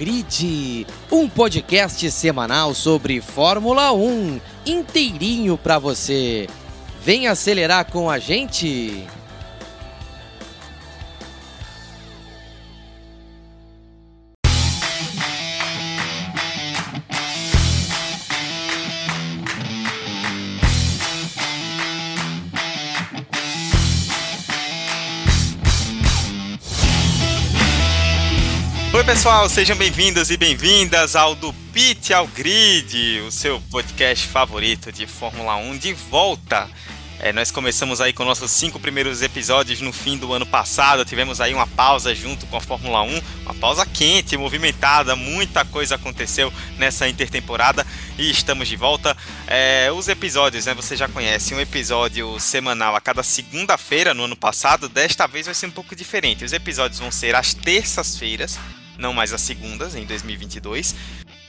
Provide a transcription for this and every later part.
Grid, um podcast semanal sobre Fórmula 1, inteirinho para você. Vem acelerar com a gente. Pessoal, sejam bem-vindos e bem-vindas ao do Pit ao Grid, o seu podcast favorito de Fórmula 1 de volta. É, nós começamos aí com nossos cinco primeiros episódios no fim do ano passado. Tivemos aí uma pausa junto com a Fórmula 1, uma pausa quente, movimentada, muita coisa aconteceu nessa intertemporada e estamos de volta. É, os episódios, né? Você já conhece, um episódio semanal a cada segunda-feira no ano passado. Desta vez vai ser um pouco diferente. Os episódios vão ser às terças-feiras não mais as segundas, em 2022.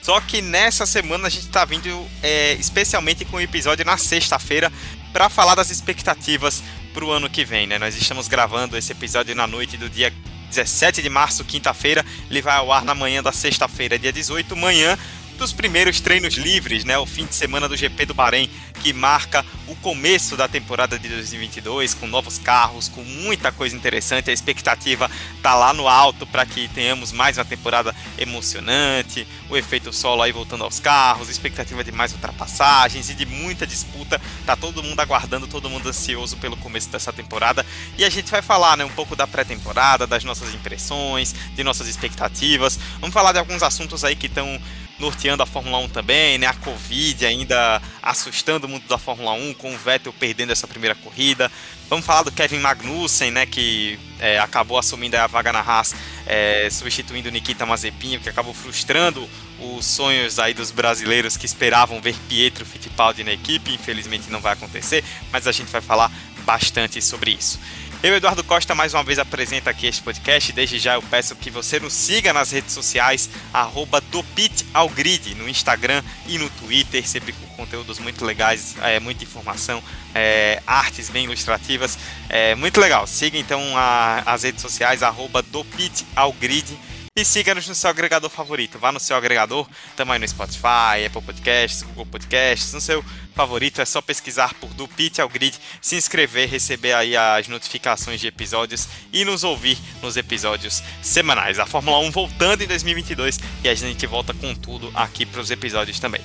Só que nessa semana a gente está vindo é, especialmente com o um episódio na sexta-feira para falar das expectativas para o ano que vem. Né? Nós estamos gravando esse episódio na noite do dia 17 de março, quinta-feira. Ele vai ao ar na manhã da sexta-feira, dia 18, manhã dos primeiros treinos livres, né? O fim de semana do GP do Bahrein, que marca o começo da temporada de 2022, com novos carros, com muita coisa interessante. A expectativa tá lá no alto para que tenhamos mais uma temporada emocionante, o efeito solo aí voltando aos carros, expectativa de mais ultrapassagens e de muita disputa. Tá todo mundo aguardando, todo mundo ansioso pelo começo dessa temporada. E a gente vai falar, né, um pouco da pré-temporada, das nossas impressões, de nossas expectativas. Vamos falar de alguns assuntos aí que estão norteando a Fórmula 1 também, né? A Covid ainda assustando o mundo da Fórmula 1, com o Vettel perdendo essa primeira corrida. Vamos falar do Kevin Magnussen, né? Que é, acabou assumindo a vaga na Haas, é, substituindo Nikita Mazepin, que acabou frustrando os sonhos aí dos brasileiros que esperavam ver Pietro Fittipaldi na equipe. Infelizmente não vai acontecer, mas a gente vai falar bastante sobre isso. Eu, Eduardo Costa, mais uma vez apresento aqui este podcast. Desde já eu peço que você nos siga nas redes sociais, arroba do Pit ao Grid, no Instagram e no Twitter, sempre com conteúdos muito legais, é, muita informação, é, artes bem ilustrativas. É muito legal. Siga então a, as redes sociais, arroba do Pit ao Grid. E siga-nos no seu agregador favorito. Vá no seu agregador, também no Spotify, Apple Podcasts, Google Podcasts, no seu favorito. É só pesquisar por do Pit ao Grid, se inscrever, receber aí as notificações de episódios e nos ouvir nos episódios semanais. A Fórmula 1 voltando em 2022 e a gente volta com tudo aqui para os episódios também.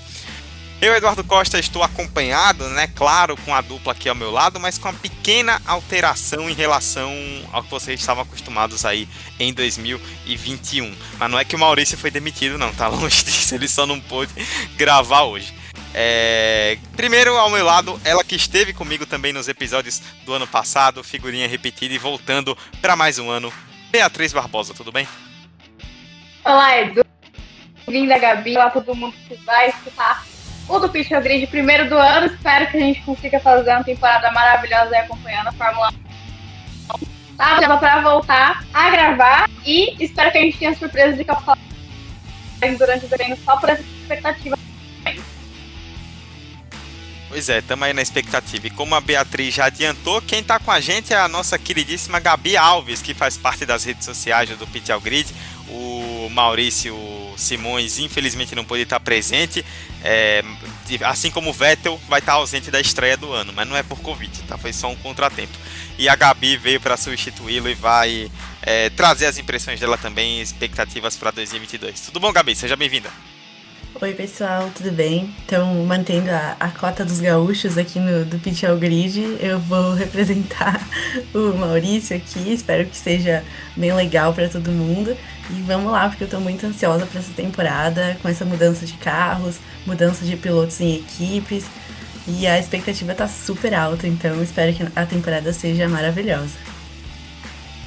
Eu, Eduardo Costa, estou acompanhado, né, claro, com a dupla aqui ao meu lado, mas com uma pequena alteração em relação ao que vocês estavam acostumados aí em 2021. Mas não é que o Maurício foi demitido, não, tá longe disso, ele só não pôde gravar hoje. É... Primeiro, ao meu lado, ela que esteve comigo também nos episódios do ano passado, figurinha repetida e voltando para mais um ano, Beatriz Barbosa, tudo bem? Olá, Edu. Vinda, Gabi. Olá, todo mundo que vai escutar o do Pitch Grid primeiro do ano. Espero que a gente consiga fazer uma temporada maravilhosa aí acompanhando a Fórmula 1. Tá, já para voltar a gravar e espero que a gente tenha surpresa de captar durante o treino só por essa expectativa. Pois é, estamos aí na expectativa. E como a Beatriz já adiantou, quem está com a gente é a nossa queridíssima Gabi Alves, que faz parte das redes sociais do Pit Grid. O Maurício Simões, infelizmente, não pôde estar presente. É, assim como o Vettel vai estar ausente da estreia do ano, mas não é por Covid, tá? Foi só um contratempo. E a Gabi veio para substituí-lo e vai é, trazer as impressões dela também, expectativas para 2022. Tudo bom, Gabi? Seja bem-vinda. Oi, pessoal, tudo bem? Então, mantendo a, a cota dos gaúchos aqui no do Pitchell Grid, eu vou representar o Maurício aqui. Espero que seja bem legal para todo mundo. E vamos lá, porque eu tô muito ansiosa para essa temporada, com essa mudança de carros, mudança de pilotos em equipes. E a expectativa tá super alta, então espero que a temporada seja maravilhosa.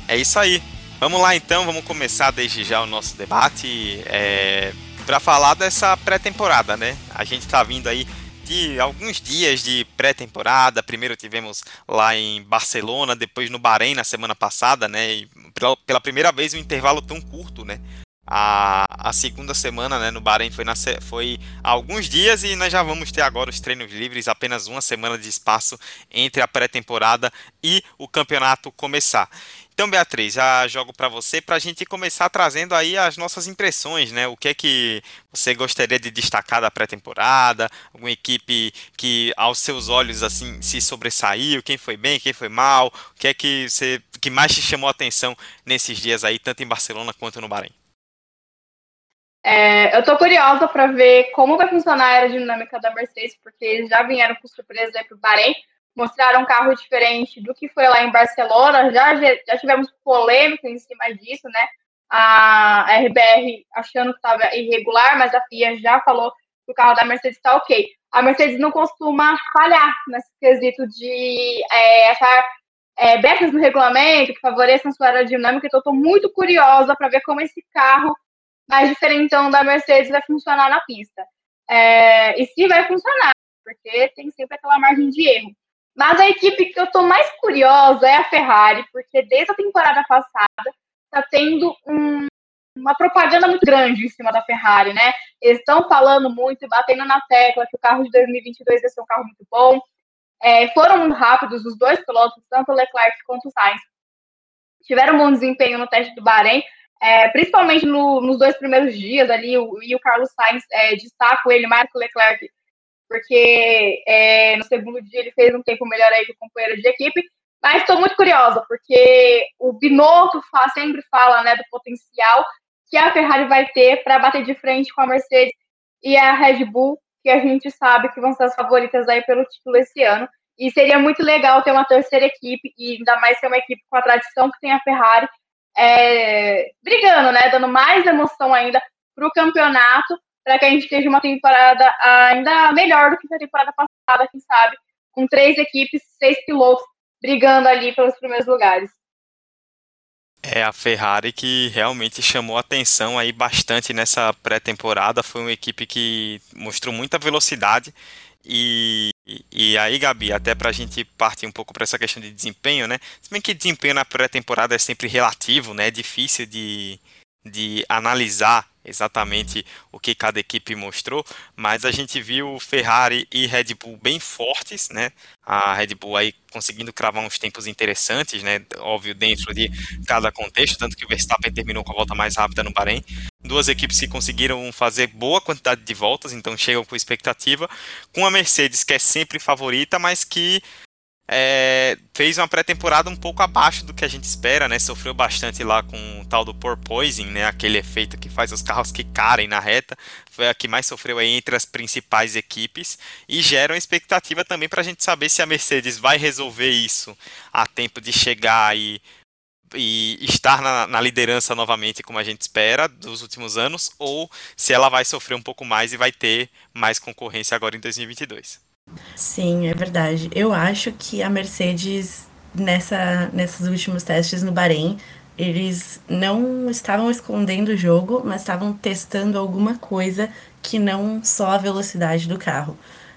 É isso aí. Vamos lá então, vamos começar desde já o nosso debate é, para falar dessa pré-temporada, né? A gente tá vindo aí de alguns dias de pré-temporada. Primeiro tivemos lá em Barcelona, depois no Bahrein na semana passada, né? E pela, pela primeira vez um intervalo tão curto, né? A, a segunda semana né, no Bahrein foi, na, foi há alguns dias e nós já vamos ter agora os treinos livres, apenas uma semana de espaço entre a pré-temporada e o campeonato começar. Então, Beatriz, já jogo para você para a gente começar trazendo aí as nossas impressões, né? O que é que você gostaria de destacar da pré-temporada? Alguma equipe que, aos seus olhos, assim, se sobressaiu? Quem foi bem, quem foi mal? O que é que você que mais te chamou a atenção nesses dias aí, tanto em Barcelona quanto no Bahrein? É, eu tô curiosa para ver como vai funcionar a aerodinâmica da Mercedes, porque eles já vieram com surpresa aí pro Bahrein, mostraram um carro diferente do que foi lá em Barcelona, já, já tivemos polêmica em cima disso, né? A RBR achando que estava irregular, mas a FIA já falou que o carro da Mercedes está ok. A Mercedes não costuma falhar nesse quesito de é, achar é, brechas no regulamento que favoreçam sua aerodinâmica, então estou muito curiosa para ver como esse carro mais diferentão da Mercedes vai funcionar na pista. É, e se vai funcionar, porque tem sempre aquela margem de erro. Mas a equipe que eu estou mais curiosa é a Ferrari, porque desde a temporada passada está tendo um, uma propaganda muito grande em cima da Ferrari, né? Eles estão falando muito e batendo na tecla que o carro de 2022 vai ser um carro muito bom. É, foram muito rápidos os dois pilotos, tanto o Leclerc quanto o Sainz. Tiveram um bom desempenho no teste do Bahrein, é, principalmente no, nos dois primeiros dias ali, o, e o Carlos Sainz é, destaco ele mais que o Leclerc porque é, no segundo dia ele fez um tempo melhor aí que o companheiro de equipe. Mas estou muito curiosa, porque o Binotto faz, sempre fala né, do potencial que a Ferrari vai ter para bater de frente com a Mercedes e a Red Bull, que a gente sabe que vão ser as favoritas aí pelo título esse ano. E seria muito legal ter uma terceira equipe, e ainda mais ser uma equipe com a tradição que tem a Ferrari, é, brigando, né, dando mais emoção ainda para o campeonato para que a gente esteja uma temporada ainda melhor do que a temporada passada, quem sabe, com três equipes, seis pilotos brigando ali pelos primeiros lugares. É a Ferrari que realmente chamou atenção aí bastante nessa pré-temporada. Foi uma equipe que mostrou muita velocidade. E, e aí, Gabi, até para a gente partir um pouco para essa questão de desempenho, né? Se bem que desempenho na pré-temporada é sempre relativo, né? É difícil de, de analisar exatamente o que cada equipe mostrou, mas a gente viu Ferrari e Red Bull bem fortes, né? A Red Bull aí conseguindo cravar uns tempos interessantes, né? Óbvio, dentro de cada contexto, tanto que o Verstappen terminou com a volta mais rápida no Bahrein. Duas equipes que conseguiram fazer boa quantidade de voltas, então chegam com expectativa. Com a Mercedes, que é sempre favorita, mas que é, fez uma pré-temporada um pouco abaixo do que a gente espera, né? Sofreu bastante lá com o tal do porpoising, né? Aquele efeito que faz os carros quicarem na reta. Foi a que mais sofreu aí entre as principais equipes e gera uma expectativa também para a gente saber se a Mercedes vai resolver isso a tempo de chegar e, e estar na, na liderança novamente, como a gente espera, dos últimos anos, ou se ela vai sofrer um pouco mais e vai ter mais concorrência agora em 2022. Sim, é verdade. Eu acho que a Mercedes, nessa, nesses últimos testes no Bahrein, eles não estavam escondendo o jogo, mas estavam testando alguma coisa que não só a velocidade do carro.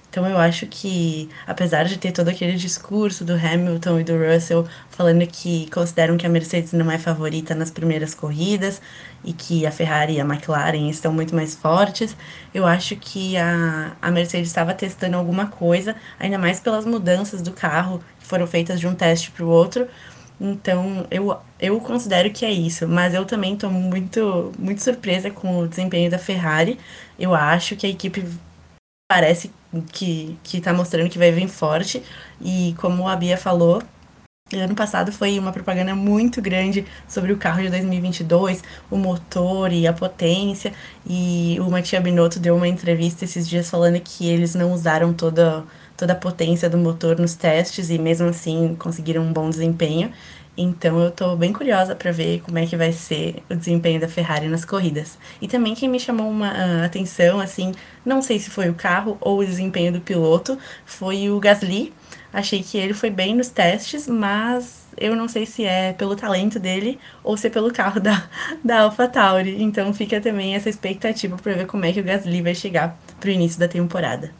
Então eu acho que, apesar de ter todo aquele discurso do Hamilton e do Russell falando que consideram que a Mercedes não é favorita nas primeiras corridas e que a Ferrari e a McLaren estão muito mais fortes, eu acho que a, a Mercedes estava testando alguma coisa, ainda mais pelas mudanças do carro que foram feitas de um teste para o outro. Então, eu, eu considero que é isso, mas eu também estou muito, muito surpresa com o desempenho da Ferrari. Eu acho que a equipe parece que, que tá mostrando que vai vir forte. E como a Bia falou, ano passado foi uma propaganda muito grande sobre o carro de 2022, o motor e a potência. E o Matia Binotto deu uma entrevista esses dias falando que eles não usaram toda, toda a potência do motor nos testes e mesmo assim conseguiram um bom desempenho. Então eu tô bem curiosa para ver como é que vai ser o desempenho da Ferrari nas corridas. E também quem me chamou uma uh, atenção, assim, não sei se foi o carro ou o desempenho do piloto, foi o Gasly. Achei que ele foi bem nos testes, mas eu não sei se é pelo talento dele ou se é pelo carro da, da AlphaTauri. Então fica também essa expectativa para ver como é que o Gasly vai chegar pro início da temporada.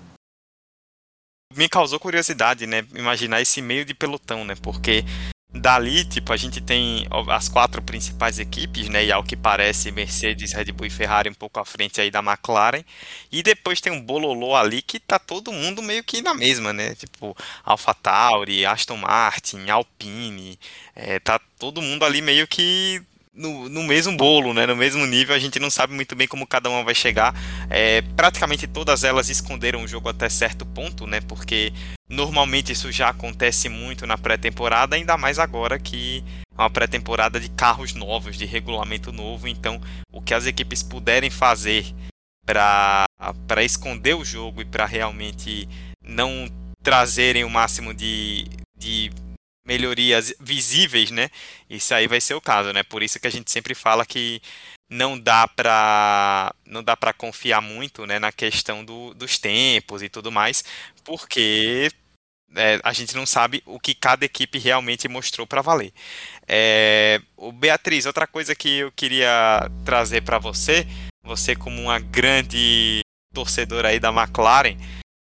Me causou curiosidade, né? Imaginar esse meio de pelotão, né? Porque Dali, tipo, a gente tem as quatro principais equipes, né? E ao que parece, Mercedes, Red Bull e Ferrari um pouco à frente aí da McLaren. E depois tem um bololô ali que tá todo mundo meio que na mesma, né? Tipo, AlphaTauri, Aston Martin, Alpine, é, tá todo mundo ali meio que no, no mesmo bolo, né? No mesmo nível, a gente não sabe muito bem como cada uma vai chegar. É, praticamente todas elas esconderam o jogo até certo ponto, né? Porque normalmente isso já acontece muito na pré-temporada, ainda mais agora que é uma pré-temporada de carros novos, de regulamento novo. Então, o que as equipes puderem fazer para esconder o jogo e para realmente não trazerem o máximo de, de melhorias visíveis, né? Isso aí vai ser o caso, né? Por isso que a gente sempre fala que não dá para não dá para confiar muito, né, na questão do, dos tempos e tudo mais, porque é, a gente não sabe o que cada equipe realmente mostrou para valer. É, o Beatriz, outra coisa que eu queria trazer para você, você como uma grande torcedora aí da McLaren,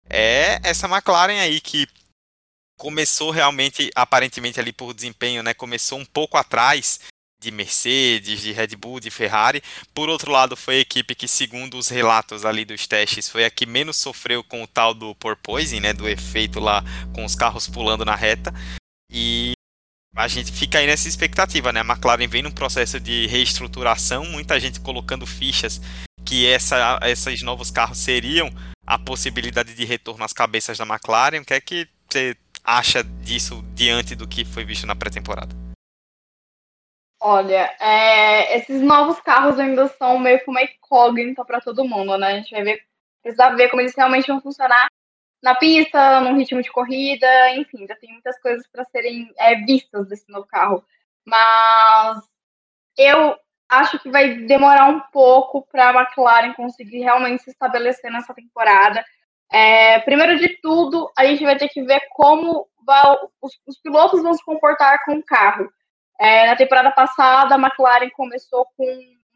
é essa McLaren aí que começou realmente, aparentemente ali por desempenho, né? Começou um pouco atrás de Mercedes, de Red Bull, de Ferrari. Por outro lado, foi a equipe que, segundo os relatos ali dos testes, foi a que menos sofreu com o tal do porpoising, né? Do efeito lá com os carros pulando na reta. E a gente fica aí nessa expectativa, né? A McLaren vem num processo de reestruturação, muita gente colocando fichas que essa, esses novos carros seriam a possibilidade de retorno às cabeças da McLaren. O que é que você acha disso diante do que foi visto na pré-temporada? Olha, é, esses novos carros ainda são meio que uma incógnita para todo mundo, né? A gente vai ver, precisar ver como eles realmente vão funcionar na pista, no ritmo de corrida, enfim, ainda tem muitas coisas para serem é, vistas desse novo carro. Mas eu acho que vai demorar um pouco para a McLaren conseguir realmente se estabelecer nessa temporada. É, primeiro de tudo, a gente vai ter que ver como vai, os, os, pilotos vão se comportar com o carro. É, na temporada passada, a McLaren começou com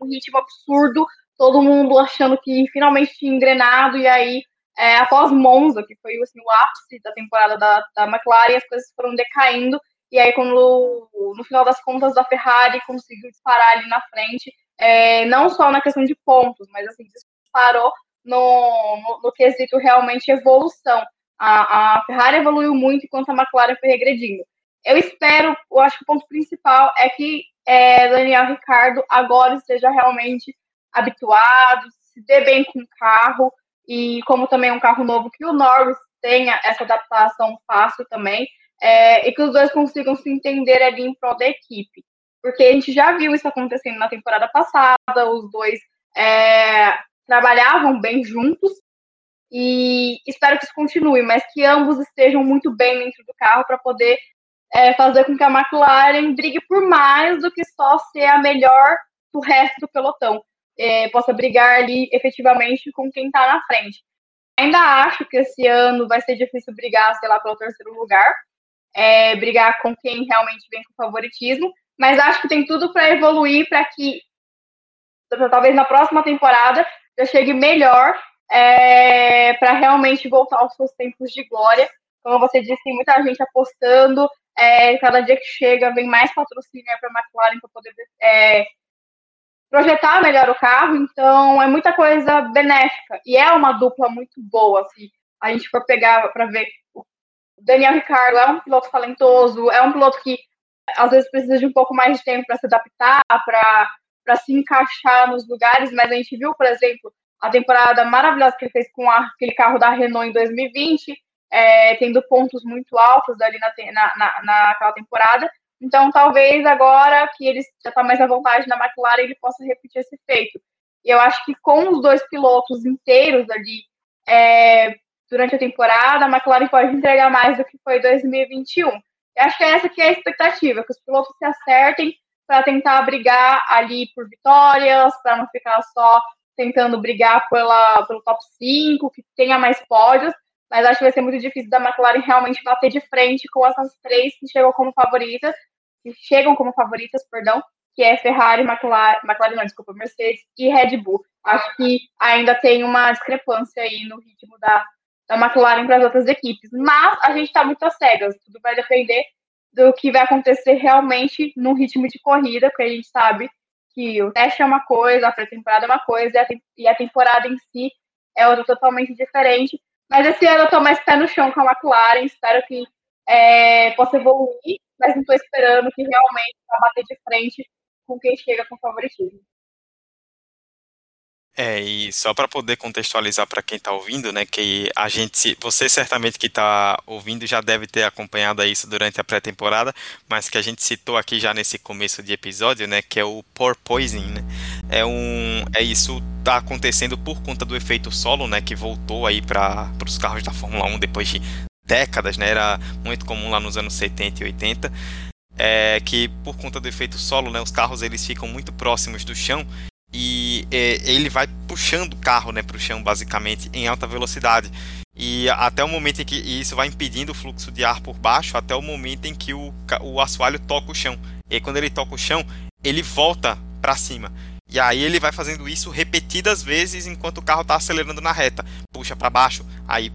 um ritmo absurdo, todo mundo achando que finalmente tinha engrenado, e aí, é, após Monza, que foi assim, o ápice da temporada da, da McLaren, as coisas foram decaindo, e aí, quando no final das contas, a Ferrari conseguiu disparar ali na frente, é, não só na questão de pontos, mas assim, disparou no, no, no quesito realmente evolução. A, a, Ferrari evoluiu muito enquanto a McLaren foi regredindo. Eu espero, eu acho que o ponto principal é que é, Daniel Ricardo agora esteja realmente habituado, se dê bem com o carro, e como também é um carro novo, que o Norris tenha essa adaptação fácil também, é, e que os dois consigam se entender ali em prol da equipe. Porque a gente já viu isso acontecendo na temporada passada, os dois é, trabalhavam bem juntos e espero que isso continue, mas que ambos estejam muito bem dentro do carro para poder é, fazer com que a McLaren brigue por mais do que só ser a melhor do resto do pelotão, é, possa brigar ali efetivamente com quem está na frente. Ainda acho que esse ano vai ser difícil brigar, sei lá, pelo terceiro lugar, é, brigar com quem realmente vem com favoritismo, mas acho que tem tudo para evoluir para que talvez na próxima temporada já chegue melhor é, para realmente voltar aos seus tempos de glória. Como você disse, tem muita gente apostando. É, cada dia que chega, vem mais patrocínio para a McLaren para poder é, projetar melhor o carro. Então, é muita coisa benéfica. E é uma dupla muito boa. Se a gente for pegar para ver. O Daniel Ricciardo é um piloto talentoso, é um piloto que às vezes precisa de um pouco mais de tempo para se adaptar, para para se encaixar nos lugares, mas a gente viu, por exemplo, a temporada maravilhosa que ele fez com aquele carro da Renault em 2020, é, tendo pontos muito altos ali na, na, naquela temporada. Então, talvez agora que ele já está mais à vontade na McLaren, ele possa repetir esse feito. E eu acho que com os dois pilotos inteiros ali é, durante a temporada, a McLaren pode entregar mais do que foi 2021. Eu acho que essa que é a expectativa, que os pilotos se acertem para tentar brigar ali por vitórias, para não ficar só tentando brigar pela, pelo top 5, que tenha mais pódios, mas acho que vai ser muito difícil da McLaren realmente bater de frente com essas três que chegam como favoritas, que chegam como favoritas, perdão, que é Ferrari, McLaren, McLaren não, desculpa, Mercedes e Red Bull. Acho que ainda tem uma discrepância aí no ritmo da, da McLaren para as outras equipes. Mas a gente está muito às cegas, tudo vai depender do que vai acontecer realmente no ritmo de corrida, porque a gente sabe que o teste é uma coisa, a pré-temporada é uma coisa e a temporada em si é outra totalmente diferente. Mas esse ano eu tô mais pé no chão com a McLaren, espero que é, possa evoluir, mas não estou esperando que realmente vá bater de frente com quem chega com favoritismo. É, e só para poder contextualizar para quem está ouvindo, né, que a gente, você certamente que está ouvindo já deve ter acompanhado isso durante a pré-temporada, mas que a gente citou aqui já nesse começo de episódio, né, que é o porpoising, né, é um, é isso tá acontecendo por conta do efeito solo, né, que voltou aí para os carros da Fórmula 1 depois de décadas, né, era muito comum lá nos anos 70 e 80, é que por conta do efeito solo, né, os carros eles ficam muito próximos do chão e é, ele vai puxando o carro né, para o chão, basicamente, em alta velocidade. E até o momento em que isso vai impedindo o fluxo de ar por baixo, até o momento em que o, o assoalho toca o chão. E quando ele toca o chão, ele volta para cima. E aí ele vai fazendo isso repetidas vezes enquanto o carro está acelerando na reta. Puxa para baixo, aí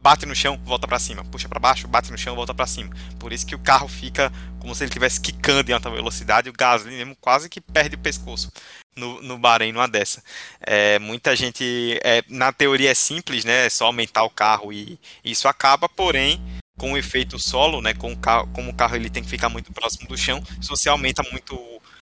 bate no chão, volta para cima, puxa para baixo, bate no chão, volta para cima. Por isso que o carro fica como se ele estivesse quicando em alta velocidade, o Gasly mesmo quase que perde o pescoço no, no Bahrein numa dessa. É, muita gente, é, na teoria é simples, né? É só aumentar o carro e isso acaba, porém, com o efeito solo, né? Com o carro, como o carro ele tem que ficar muito próximo do chão, se você aumenta muito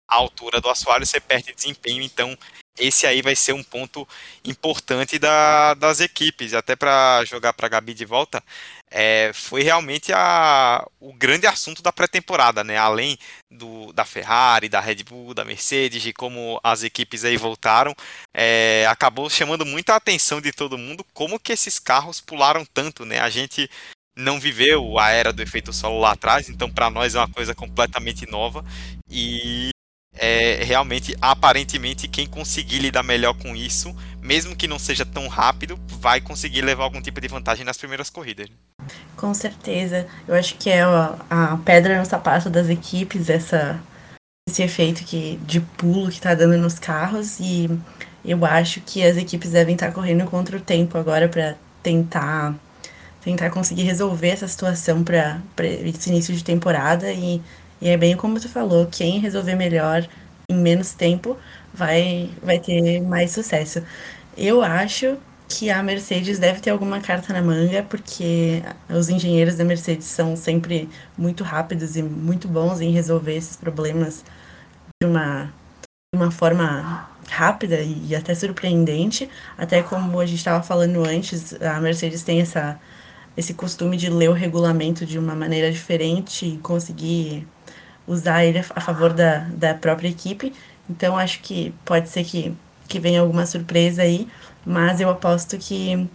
a altura do assoalho, você perde desempenho. Então, esse aí vai ser um ponto importante da, das equipes. Até para jogar para a Gabi de volta, é, foi realmente a, o grande assunto da pré-temporada, né? Além do, da Ferrari, da Red Bull, da Mercedes, de como as equipes aí voltaram, é, acabou chamando muita atenção de todo mundo como que esses carros pularam tanto, né? A gente não viveu a era do efeito solo lá atrás, então para nós é uma coisa completamente nova e é, realmente, aparentemente, quem conseguir lidar melhor com isso, mesmo que não seja tão rápido, vai conseguir levar algum tipo de vantagem nas primeiras corridas. Com certeza. Eu acho que é a, a pedra no sapato das equipes, essa, esse efeito que, de pulo que está dando nos carros. E eu acho que as equipes devem estar tá correndo contra o tempo agora para tentar tentar conseguir resolver essa situação para esse início de temporada e e é bem como tu falou, quem resolver melhor em menos tempo vai, vai ter mais sucesso. Eu acho que a Mercedes deve ter alguma carta na manga, porque os engenheiros da Mercedes são sempre muito rápidos e muito bons em resolver esses problemas de uma, de uma forma rápida e até surpreendente. Até como a gente estava falando antes, a Mercedes tem essa, esse costume de ler o regulamento de uma maneira diferente e conseguir usar ele a favor da, da própria equipe. Então acho que pode ser que, que venha alguma surpresa aí, mas eu aposto que,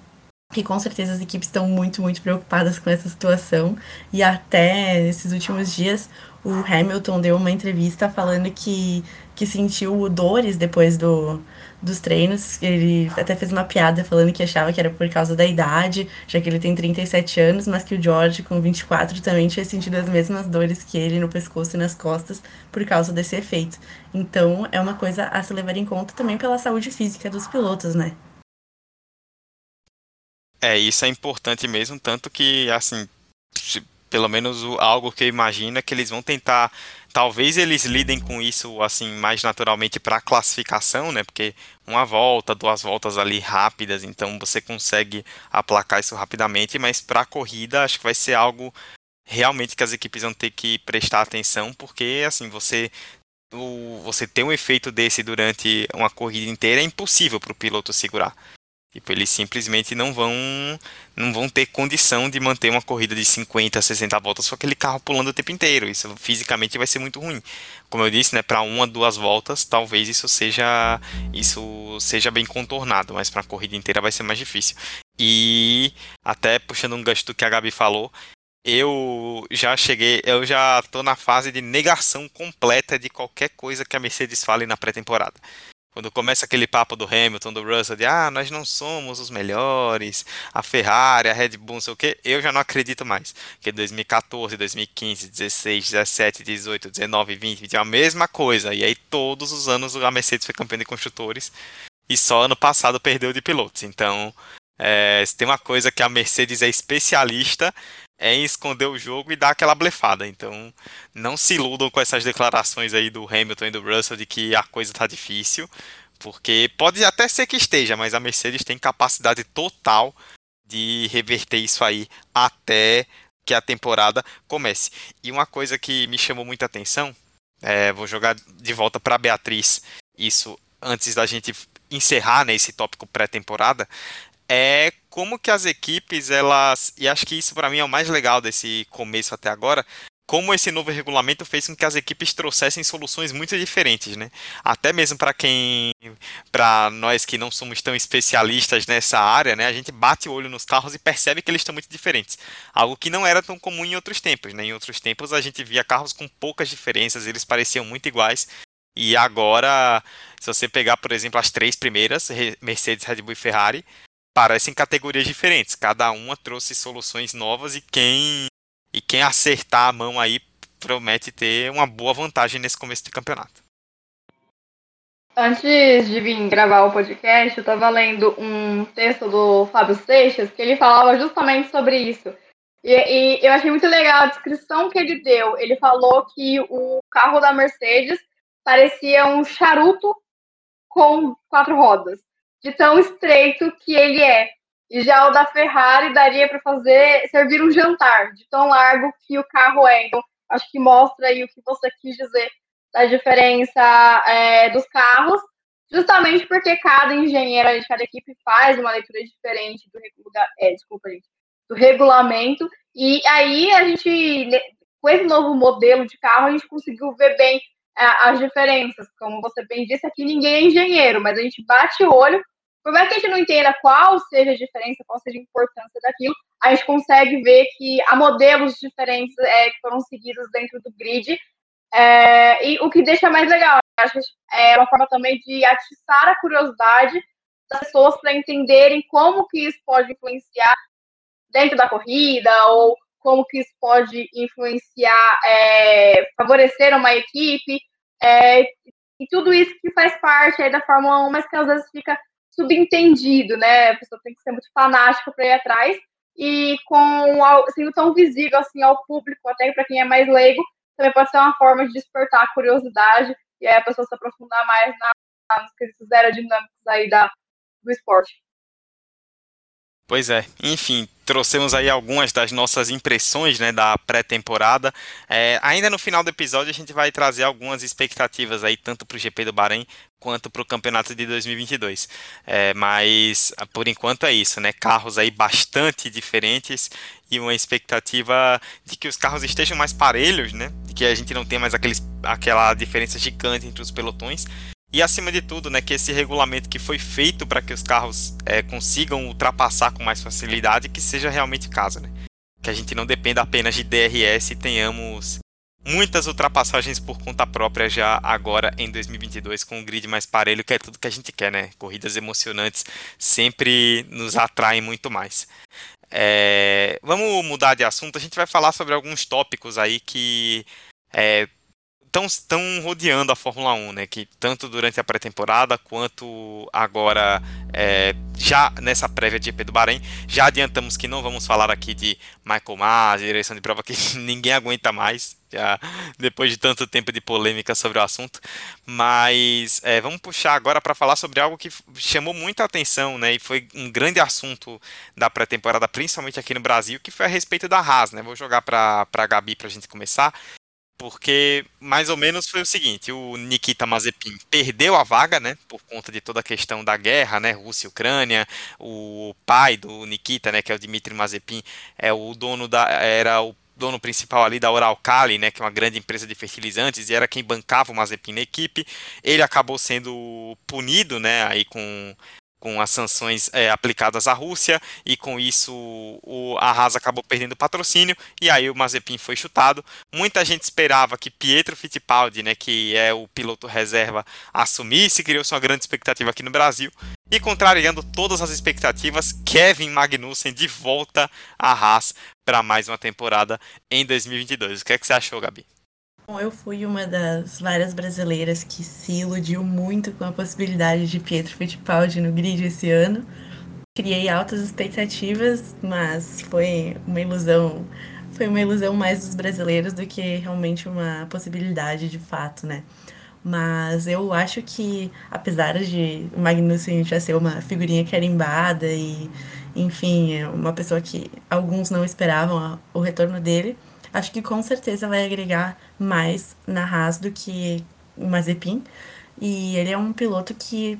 que com certeza as equipes estão muito, muito preocupadas com essa situação. E até esses últimos dias o Hamilton deu uma entrevista falando que, que sentiu dores depois do, dos treinos. Ele até fez uma piada falando que achava que era por causa da idade, já que ele tem 37 anos, mas que o George, com 24, também tinha sentido as mesmas dores que ele no pescoço e nas costas por causa desse efeito. Então, é uma coisa a se levar em conta também pela saúde física dos pilotos, né? É, isso é importante mesmo, tanto que, assim, pelo menos algo que eu imagino é que eles vão tentar talvez eles lidem com isso assim mais naturalmente para classificação, né? Porque uma volta, duas voltas ali rápidas, então você consegue aplacar isso rapidamente, mas para a corrida acho que vai ser algo realmente que as equipes vão ter que prestar atenção, porque assim, você o, você ter um efeito desse durante uma corrida inteira é impossível para o piloto segurar. Tipo, eles simplesmente não vão não vão ter condição de manter uma corrida de 50, 60 voltas com aquele carro pulando o tempo inteiro. Isso fisicamente vai ser muito ruim. Como eu disse, né, para uma, duas voltas, talvez isso seja isso seja bem contornado, mas para a corrida inteira vai ser mais difícil. E até puxando um gancho do que a Gabi falou, eu já cheguei, eu já tô na fase de negação completa de qualquer coisa que a Mercedes fale na pré-temporada. Quando começa aquele papo do Hamilton, do Russell, de ah, nós não somos os melhores, a Ferrari, a Red Bull, não sei o quê, eu já não acredito mais. Porque 2014, 2015, 16, 17, 18, 19, 20, 20 é a mesma coisa. E aí todos os anos a Mercedes foi campeã de construtores e só ano passado perdeu de pilotos. Então, É, se tem uma coisa que a Mercedes é especialista é em esconder o jogo e dar aquela blefada. Então, não se iludam com essas declarações aí do Hamilton e do Russell de que a coisa tá difícil, porque pode até ser que esteja, mas a Mercedes tem capacidade total de reverter isso aí até que a temporada comece. E uma coisa que me chamou muita atenção, é, vou jogar de volta para Beatriz, isso antes da gente encerrar né, esse tópico pré-temporada, é como que as equipes, elas, e acho que isso para mim é o mais legal desse começo até agora, como esse novo regulamento fez com que as equipes trouxessem soluções muito diferentes, né? Até mesmo para quem, para nós que não somos tão especialistas nessa área, né? A gente bate o olho nos carros e percebe que eles estão muito diferentes. Algo que não era tão comum em outros tempos, né? Em outros tempos a gente via carros com poucas diferenças, eles pareciam muito iguais. E agora, se você pegar, por exemplo, as três primeiras, Mercedes, Red Bull e Ferrari, parecem categorias diferentes. Cada uma trouxe soluções novas e quem e quem acertar a mão aí promete ter uma boa vantagem nesse começo de campeonato. Antes de vir gravar o podcast, eu estava lendo um texto do Fábio Seixas que ele falava justamente sobre isso. E, e, eu achei muito legal a descrição que ele deu. Ele falou que o carro da Mercedes parecia um charuto com quatro rodas de tão estreito que ele é. E já o da Ferrari daria para fazer servir um jantar, de tão largo que o carro é. Então, acho que mostra aí o que você quis dizer da diferença é, dos carros, justamente porque cada engenheiro de cada equipe faz uma leitura diferente do, é, desculpa, gente, do regulamento. E aí a gente, com esse novo modelo de carro, a gente conseguiu ver bem é, as diferenças. Como você bem disse, aqui ninguém é engenheiro, mas a gente bate o olho por mais que a gente não entenda qual seja a diferença, qual seja a importância daquilo, a gente consegue ver que há modelos diferentes é, que foram seguidos dentro do grid. É, e o que deixa mais legal, acho que é uma forma também de atiçar a curiosidade das pessoas para entenderem como que isso pode influenciar dentro da corrida ou como que isso pode influenciar, é, favorecer uma equipe, é, e tudo isso que faz parte da Fórmula 1, mas que às vezes fica subentendido, né? A pessoa tem que ser muito fanática para ir atrás e com sendo tão visível assim ao público, até para quem é mais leigo, também pode ser uma forma de despertar a curiosidade e aí a pessoa se aprofundar mais na, nos quesitos aerodinâmicos aí da, do esporte. Pois é, enfim, trouxemos aí algumas das nossas impressões né, da pré-temporada. É, ainda no final do episódio a gente vai trazer algumas expectativas aí, tanto para o GP do Bahrein quanto para o campeonato de 2022. É, mas por enquanto é isso, né? Carros aí bastante diferentes e uma expectativa de que os carros estejam mais parelhos, né? De que a gente não tenha mais aqueles, aquela diferença gigante entre os pelotões e acima de tudo, né, que esse regulamento que foi feito para que os carros é, consigam ultrapassar com mais facilidade, que seja realmente casa, né? Que a gente não dependa apenas de DRS e tenhamos muitas ultrapassagens por conta própria já agora em 2022 com um grid mais parelho, que é tudo que a gente quer, né? Corridas emocionantes sempre nos atraem muito mais. É... Vamos mudar de assunto, a gente vai falar sobre alguns tópicos aí que é, estão rodeando a Fórmula 1, né? Que tanto durante a pré-temporada quanto agora é, já nessa prévia de GP do Bahrein, já adiantamos que não vamos falar aqui de Michael Mas, direção de prova que ninguém aguenta mais, já depois de tanto tempo de polêmica sobre o assunto. Mas é, vamos puxar agora para falar sobre algo que chamou muita atenção, né? E foi um grande assunto da pré-temporada, principalmente aqui no Brasil, que foi a respeito da Haas, né? Vou jogar para a Gabi para a gente começar. Porque mais ou menos foi o seguinte, o Nikita Mazepin perdeu a vaga, né, por conta de toda a questão da guerra, né, Rússia Ucrânia. O pai do Nikita, né, que é o Dmitry Mazepin, é o dono da era o dono principal ali da Oralcali, né, que é uma grande empresa de fertilizantes, e era quem bancava o Mazepin na equipe. Ele acabou sendo punido, né, aí com com as sanções é, aplicadas à Rússia e com isso o, a Haas acabou perdendo patrocínio e aí o Mazepin foi chutado. Muita gente esperava que Pietro Fittipaldi, né, que é o piloto reserva, assumisse, criou-se uma grande expectativa aqui no Brasil. E contrariando todas as expectativas, Kevin Magnussen de volta à Haas para mais uma temporada em 2022. O que, é que você achou, Gabi? Bom, eu fui uma das várias brasileiras que se iludiu muito com a possibilidade de Pietro Fittipaldi no grid esse ano. criei altas expectativas, mas foi uma ilusão. Foi uma ilusão mais dos brasileiros do que realmente uma possibilidade de fato, né? Mas eu acho que, apesar de o Magnussen já ser uma figurinha carimbada e, enfim, é uma pessoa que alguns não esperavam o retorno dele, acho que com certeza vai agregar mais na Haas do que o Mazepin. E ele é um piloto que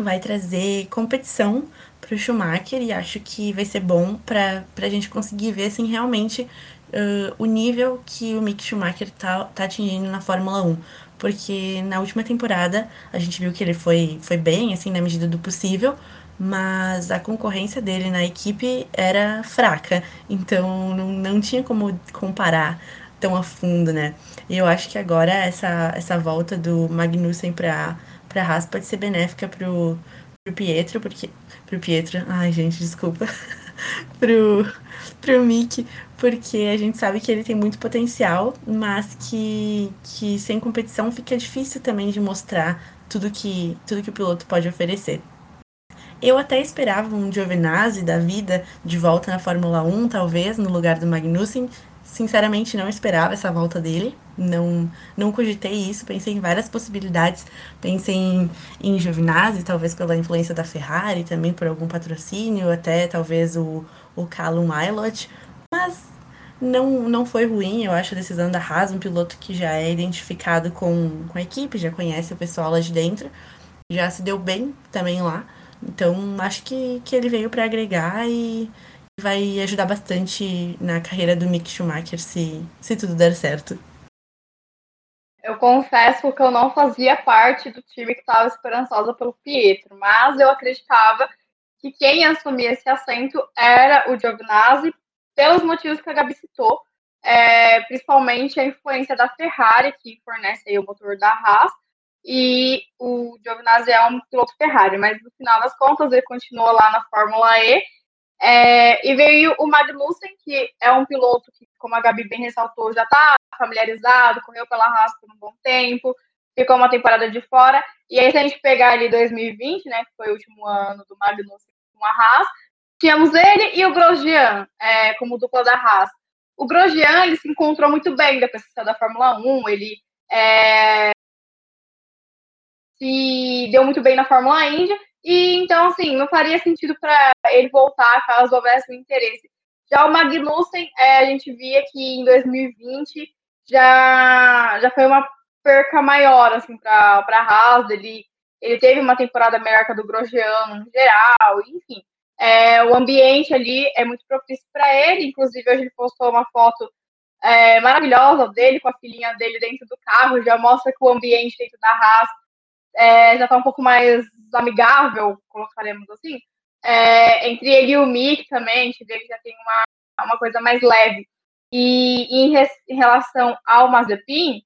vai trazer competição para o Schumacher e acho que vai ser bom para a gente conseguir ver assim, realmente uh, o nível que o Mick Schumacher tá, tá atingindo na Fórmula 1 porque na última temporada a gente viu que ele foi, foi bem, assim, na medida do possível, mas a concorrência dele na equipe era fraca, então não, não tinha como comparar tão a fundo, né? E eu acho que agora essa, essa volta do Magnussen para para Haas pode ser benéfica pro, pro Pietro, porque pro Pietro, ai gente, desculpa. pro pro Mick, porque a gente sabe que ele tem muito potencial, mas que, que sem competição fica difícil também de mostrar tudo que, tudo que o piloto pode oferecer. Eu até esperava um Giovinazzi da vida de volta na Fórmula 1, talvez, no lugar do Magnussen. Sinceramente, não esperava essa volta dele. Não, não cogitei isso. Pensei em várias possibilidades. Pensei em, em Giovinazzi, talvez pela influência da Ferrari, também por algum patrocínio, até talvez o, o Callum Ilott, mas não, não foi ruim, eu acho, a decisão da Haas, um piloto que já é identificado com, com a equipe, já conhece o pessoal lá de dentro, já se deu bem também lá. Então, acho que, que ele veio para agregar e vai ajudar bastante na carreira do Mick Schumacher se, se tudo der certo. Eu confesso que eu não fazia parte do time que estava esperançosa pelo Pietro, mas eu acreditava que quem assumia esse assento era o Giovinazzi, pelos motivos que a Gabi citou, é, principalmente a influência da Ferrari, que fornece o motor da Haas, e o Giovinazzi é um piloto Ferrari, mas no final das contas ele continuou lá na Fórmula E, é, e veio o Magnussen, que é um piloto que, como a Gabi bem ressaltou, já está familiarizado, correu pela Haas por um bom tempo, ficou uma temporada de fora. E aí, se a gente pegar ali 2020, né, que foi o último ano do Magnussen com a Haas. Tínhamos ele e o Grosjean é, como dupla da Haas. O Grosjean ele se encontrou muito bem depois da Fórmula 1, ele é, se deu muito bem na Fórmula Indy, e então, assim, não faria sentido para ele voltar caso houvesse um interesse. Já o Magnussen, é, a gente via que em 2020 já, já foi uma perca maior, assim, para a Haas, ele ele teve uma temporada melhor que a do Grosjean no geral, enfim. É, o ambiente ali é muito propício para ele, inclusive hoje ele postou uma foto é, maravilhosa dele com a filhinha dele dentro do carro, já mostra que o ambiente dentro da Haas é, já está um pouco mais amigável, colocaremos assim. É, entre ele e o Mick também, a gente vê que já tem uma, uma coisa mais leve. E em, em relação ao Mazepin,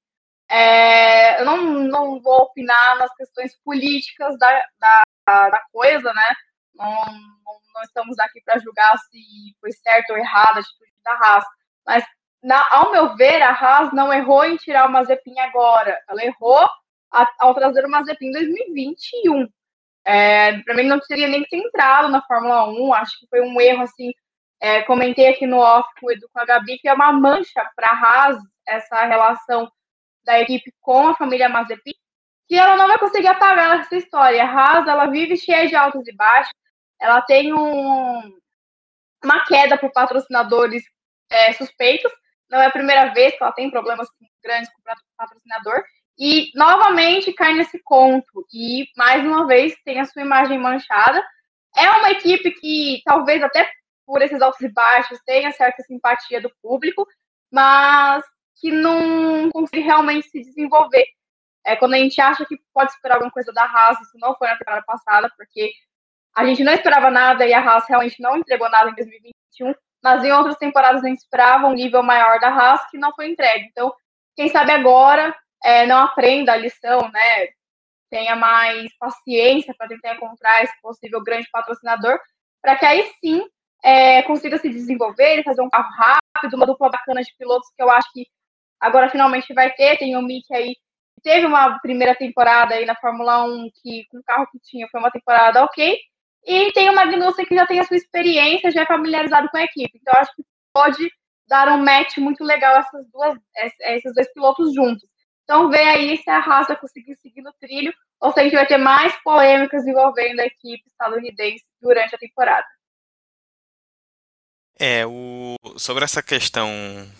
é, eu não, não vou opinar nas questões políticas da, da, da coisa, né? Não, não, não estamos aqui para julgar se foi certo ou errado a atitude da Haas. Mas, na, ao meu ver, a Haas não errou em tirar o Mazepin agora. Ela errou ao trazer o Mazepin em 2021. É, para mim, não teria nem que entrado na Fórmula 1. Acho que foi um erro, assim. É, comentei aqui no off com o Edu com a Gabi que é uma mancha para a Haas essa relação da equipe com a família Mazepin, que ela não vai conseguir apagar essa história. A Haas, ela vive cheia de altos e baixos, ela tem um, uma queda por patrocinadores é, suspeitos, não é a primeira vez que ela tem problemas grandes com o patrocinador, e novamente cai nesse conto, e mais uma vez tem a sua imagem manchada. É uma equipe que, talvez até por esses altos e baixos, tenha certa simpatia do público, mas que não consegue realmente se desenvolver. É, quando a gente acha que pode esperar alguma coisa da Haas, isso não foi na temporada passada, porque a gente não esperava nada e a Haas realmente não entregou nada em 2021, mas em outras temporadas a gente esperava um nível maior da Haas que não foi entregue. Então, quem sabe agora é, não aprenda a lição, né? Tenha mais paciência para tentar encontrar esse possível grande patrocinador, para que aí sim é, consiga se desenvolver, fazer um carro rápido, uma dupla bacana de pilotos que eu acho que Agora finalmente vai ter, tem o Mick aí, teve uma primeira temporada aí na Fórmula 1 que com o carro que tinha foi uma temporada ok. E tem o Magnussen que já tem a sua experiência, já é familiarizado com a equipe. Então, acho que pode dar um match muito legal essas duas, esses dois pilotos juntos. Então, ver aí se a Haas vai conseguir seguir no trilho ou se a gente vai ter mais polêmicas envolvendo a equipe estadunidense durante a temporada. É, o, sobre essa questão,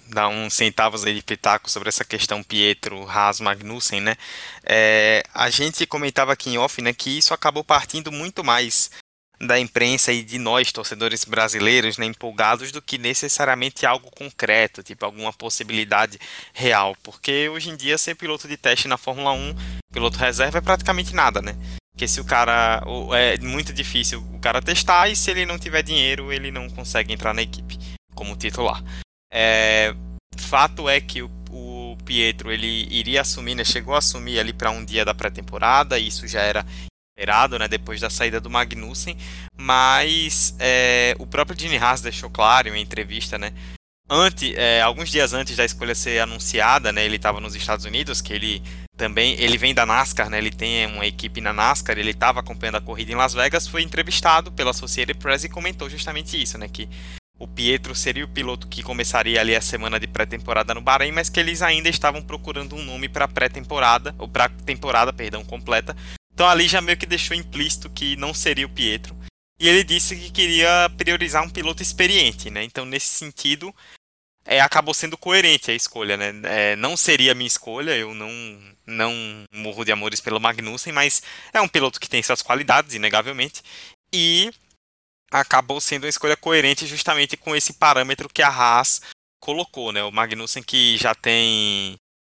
dá uns centavos aí de pitaco sobre essa questão Pietro, Haas, Magnussen, né? É, a gente comentava aqui em off, né, que isso acabou partindo muito mais da imprensa e de nós, torcedores brasileiros, né, empolgados do que necessariamente algo concreto, tipo alguma possibilidade real. Porque hoje em dia ser piloto de teste na Fórmula 1, piloto reserva é praticamente nada, né? Porque se o cara. É muito difícil o cara testar e se ele não tiver dinheiro, ele não consegue entrar na equipe como titular. É, fato é que o, o Pietro ele iria assumir, né, chegou a assumir ali para um dia da pré-temporada, isso já era esperado, né, depois da saída do Magnussen, mas é, o próprio Gene Haas deixou claro em entrevista, né, antes, é, alguns dias antes da escolha ser anunciada, né, ele estava nos Estados Unidos, que ele também, ele vem da NASCAR, né, ele tem uma equipe na NASCAR, ele estava acompanhando a corrida em Las Vegas, foi entrevistado pela Associated Press e comentou justamente isso, né, que o Pietro seria o piloto que começaria ali a semana de pré-temporada no Bahrein, mas que eles ainda estavam procurando um nome para pré-temporada, ou para temporada, perdão, completa, então ali já meio que deixou implícito que não seria o Pietro. E ele disse que queria priorizar um piloto experiente, né? Então nesse sentido é, acabou sendo coerente a escolha, né? É, não seria a minha escolha, eu não não morro de amores pelo Magnussen, mas é um piloto que tem suas qualidades, inegavelmente, e acabou sendo uma escolha coerente justamente com esse parâmetro que a Haas colocou, né? O Magnussen que já tem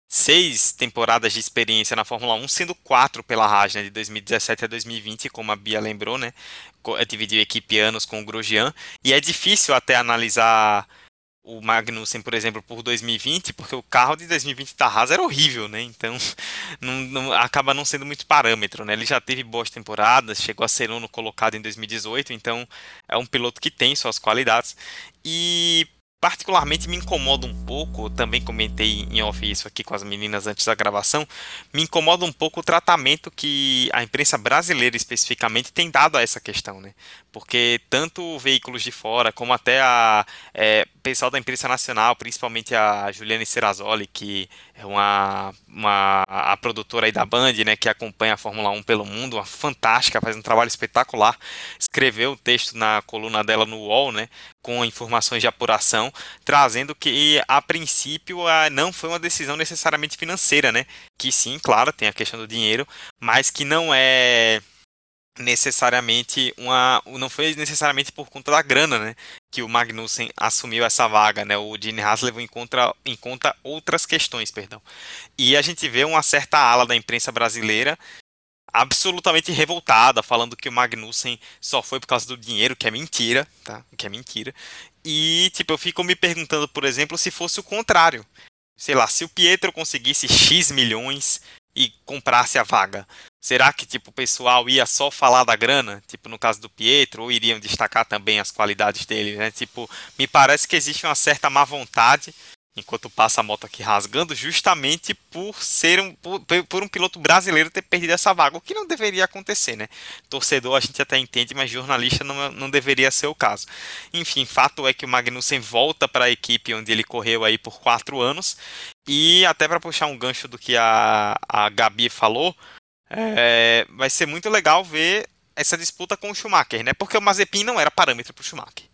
seis temporadas de experiência na Fórmula 1, sendo quatro pela Haas, né, de 2017 a 2020, como a Bia lembrou, né? Dividiu equipe anos com o Grosjean, e é difícil até analisar o Magnussen, por exemplo, por 2020, porque o carro de 2020 da Haas era horrível, né? Então não, não, acaba não sendo muito parâmetro, né? Ele já teve boas temporadas, chegou a ser nono colocado em 2018, então é um piloto que tem suas qualidades. E particularmente me incomoda um pouco, também comentei em off isso aqui com as meninas antes da gravação, me incomoda um pouco o tratamento que a imprensa brasileira especificamente tem dado a essa questão, né? Porque tanto veículos de fora, como até a é, pessoal da imprensa nacional, principalmente a Juliane Serrazoli, que é uma, uma a produtora aí da Band, né, que acompanha a Fórmula 1 pelo mundo, uma fantástica, faz um trabalho espetacular. Escreveu o texto na coluna dela no UOL, né, com informações de apuração, trazendo que a princípio não foi uma decisão necessariamente financeira, né? Que sim, claro, tem a questão do dinheiro, mas que não é necessariamente uma não foi necessariamente por conta da grana, né, que o Magnussen assumiu essa vaga, né? O Gene Haas levou em conta, em conta outras questões, perdão. E a gente vê uma certa ala da imprensa brasileira absolutamente revoltada, falando que o Magnussen só foi por causa do dinheiro, que é mentira, tá? Que é mentira. E tipo, eu fico me perguntando, por exemplo, se fosse o contrário. Sei lá, se o Pietro conseguisse X milhões e comprasse a vaga, será que tipo o pessoal ia só falar da grana, tipo no caso do Pietro, ou iriam destacar também as qualidades dele, né? Tipo, me parece que existe uma certa má vontade enquanto passa a moto aqui rasgando, justamente por ser um por, por, um piloto brasileiro ter perdido essa vaga, o que não deveria acontecer, né? Torcedor a gente até entende, mas jornalista não, não deveria ser o caso. Enfim, fato é que o Magnussen volta para a equipe onde ele correu aí por quatro anos e até para puxar um gancho do que a, a Gabi falou, é, vai ser muito legal ver essa disputa com o Schumacher, né? Porque o Mazepin não era parâmetro para o Schumacher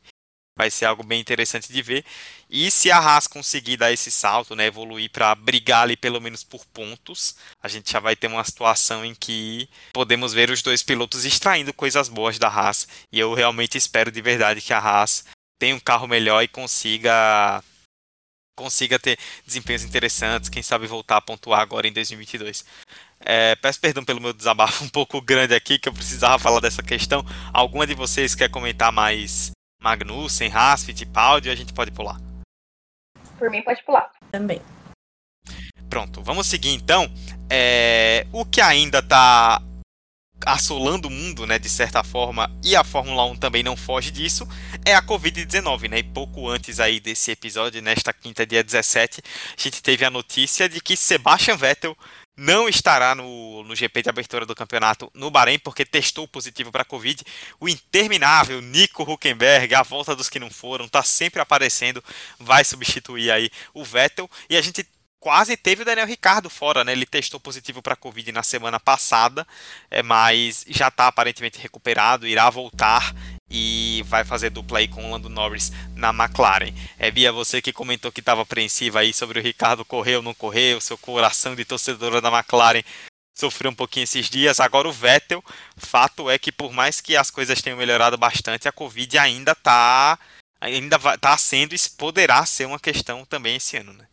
vai ser algo bem interessante de ver. E se a Haas conseguir dar esse salto, né, evoluir para brigar ali pelo menos por pontos, a gente já vai ter uma situação em que podemos ver os dois pilotos extraindo coisas boas da Haas. E eu realmente espero de verdade que a Haas tenha um carro melhor e consiga consiga ter desempenhos interessantes, quem sabe voltar a pontuar agora em 2022. É, peço perdão pelo meu desabafo um pouco grande aqui, que eu precisava falar dessa questão. Alguma de vocês quer comentar mais Magnussen, Haas, Fittipaldi, a gente pode pular? Por mim, pode pular. Também. Pronto, vamos seguir então. É, o que ainda está assolando o mundo, né, de certa forma, e a Fórmula 1 também não foge disso, é a Covid-19, né? E pouco antes aí desse episódio, nesta quinta dia 17, a gente teve a notícia de que Sebastian Vettel não estará no, no GP de abertura do campeonato no Bahrein, porque testou positivo para Covid. O interminável Nico Huckenberg, a volta dos que não foram, está sempre aparecendo, vai substituir aí o Vettel. E a gente quase teve o Daniel Ricardo fora, né? Ele testou positivo para Covid na semana passada, é, mas já está aparentemente recuperado, irá voltar e vai fazer dupla aí com o Lando Norris na McLaren. É Bia, você que comentou que estava apreensiva aí sobre o Ricardo correr ou não correr, o seu coração de torcedora da McLaren sofreu um pouquinho esses dias. Agora o Vettel, fato é que por mais que as coisas tenham melhorado bastante, a Covid ainda está ainda está sendo, poderá ser uma questão também esse ano, né?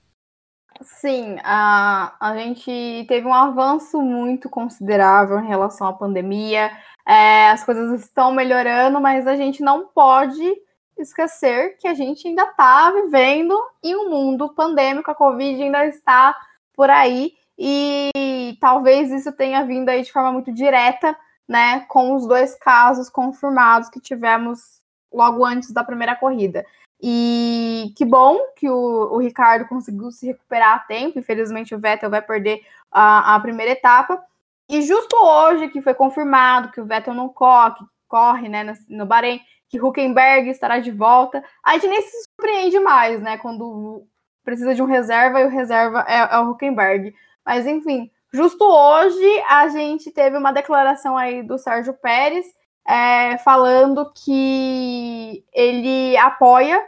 Sim, a, a gente teve um avanço muito considerável em relação à pandemia. É, as coisas estão melhorando, mas a gente não pode esquecer que a gente ainda está vivendo em um mundo pandêmico, a Covid ainda está por aí, e talvez isso tenha vindo aí de forma muito direta, né, com os dois casos confirmados que tivemos logo antes da primeira corrida. E que bom que o, o, Ricardo conseguiu se recuperar a tempo. Infelizmente, o Vettel vai perder a, a, primeira etapa. E justo hoje que foi confirmado que o Vettel não corre, corre né, no, no Bahrein, que Huckenberg estará de volta, a gente nem se surpreende mais, né? Quando precisa de um reserva e o reserva é, é o Huckenberg. Mas enfim, justo hoje a gente teve uma declaração aí do Sérgio Pérez é, falando que ele apoia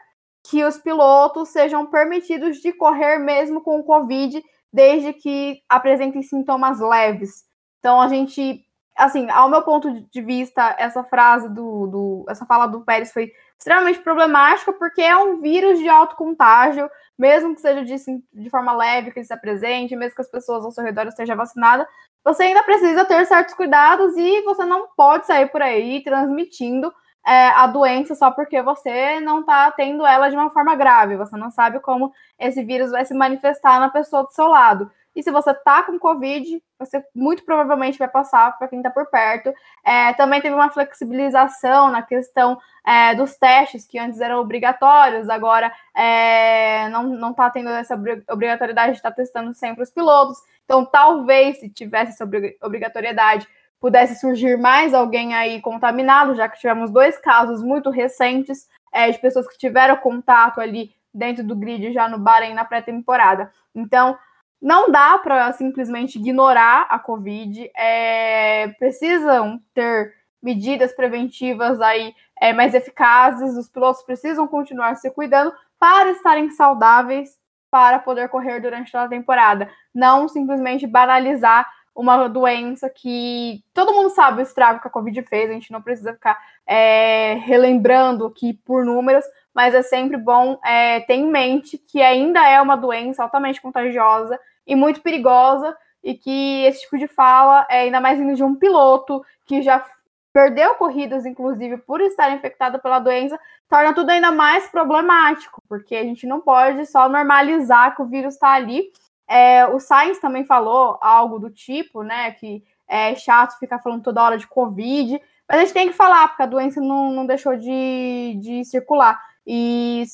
que os pilotos sejam permitidos de correr mesmo com o Covid, desde que apresentem sintomas leves. Então a gente, assim, ao meu ponto de vista, essa frase do, do essa fala do Pérez foi extremamente problemática, porque é um vírus de alto contágio, mesmo que seja de, de forma leve que ele se apresente, mesmo que as pessoas ao seu redor estejam vacinadas, você ainda precisa ter certos cuidados e você não pode sair por aí transmitindo é, a doença só porque você não está tendo ela de uma forma grave. Você não sabe como esse vírus vai se manifestar na pessoa do seu lado. E se você tá com Covid, você muito provavelmente vai passar para quem está por perto. É, também teve uma flexibilização na questão é, dos testes, que antes eram obrigatórios, agora é, não está tendo essa obrigatoriedade de estar tá testando sempre os pilotos. Então, talvez, se tivesse essa obrigatoriedade, pudesse surgir mais alguém aí contaminado, já que tivemos dois casos muito recentes é, de pessoas que tiveram contato ali dentro do grid já no Bahrein na pré-temporada. Então, não dá para simplesmente ignorar a Covid, é, precisam ter medidas preventivas aí é, mais eficazes, os pilotos precisam continuar se cuidando para estarem saudáveis para poder correr durante toda a temporada, não simplesmente banalizar uma doença que todo mundo sabe o estrago que a Covid fez, a gente não precisa ficar é, relembrando aqui por números, mas é sempre bom é, ter em mente que ainda é uma doença altamente contagiosa e muito perigosa, e que esse tipo de fala, é ainda mais vindo de um piloto que já perdeu corridas, inclusive, por estar infectado pela doença, torna tudo ainda mais problemático, porque a gente não pode só normalizar que o vírus está ali é, o Sainz também falou algo do tipo, né? Que é chato ficar falando toda hora de Covid, mas a gente tem que falar, porque a doença não, não deixou de, de circular. E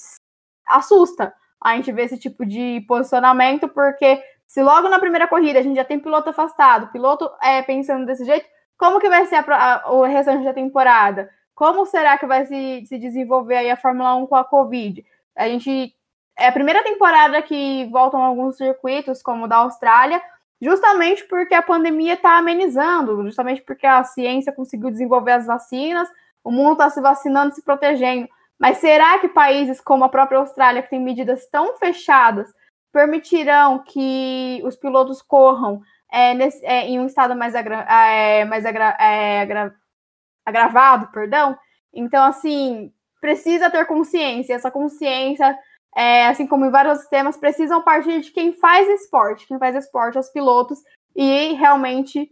assusta a gente ver esse tipo de posicionamento, porque se logo na primeira corrida a gente já tem piloto afastado, piloto é, pensando desse jeito, como que vai ser a, a, o restante da temporada? Como será que vai se, se desenvolver aí a Fórmula 1 com a Covid? A gente é a primeira temporada que voltam alguns circuitos, como o da Austrália, justamente porque a pandemia está amenizando, justamente porque a ciência conseguiu desenvolver as vacinas, o mundo está se vacinando, se protegendo. Mas será que países como a própria Austrália, que tem medidas tão fechadas, permitirão que os pilotos corram é, nesse, é, em um estado mais, agra, é, mais agra, é, agra, agravado, perdão? Então, assim, precisa ter consciência. Essa consciência é, assim como em vários sistemas, precisam partir de quem faz esporte, quem faz esporte, os pilotos, e realmente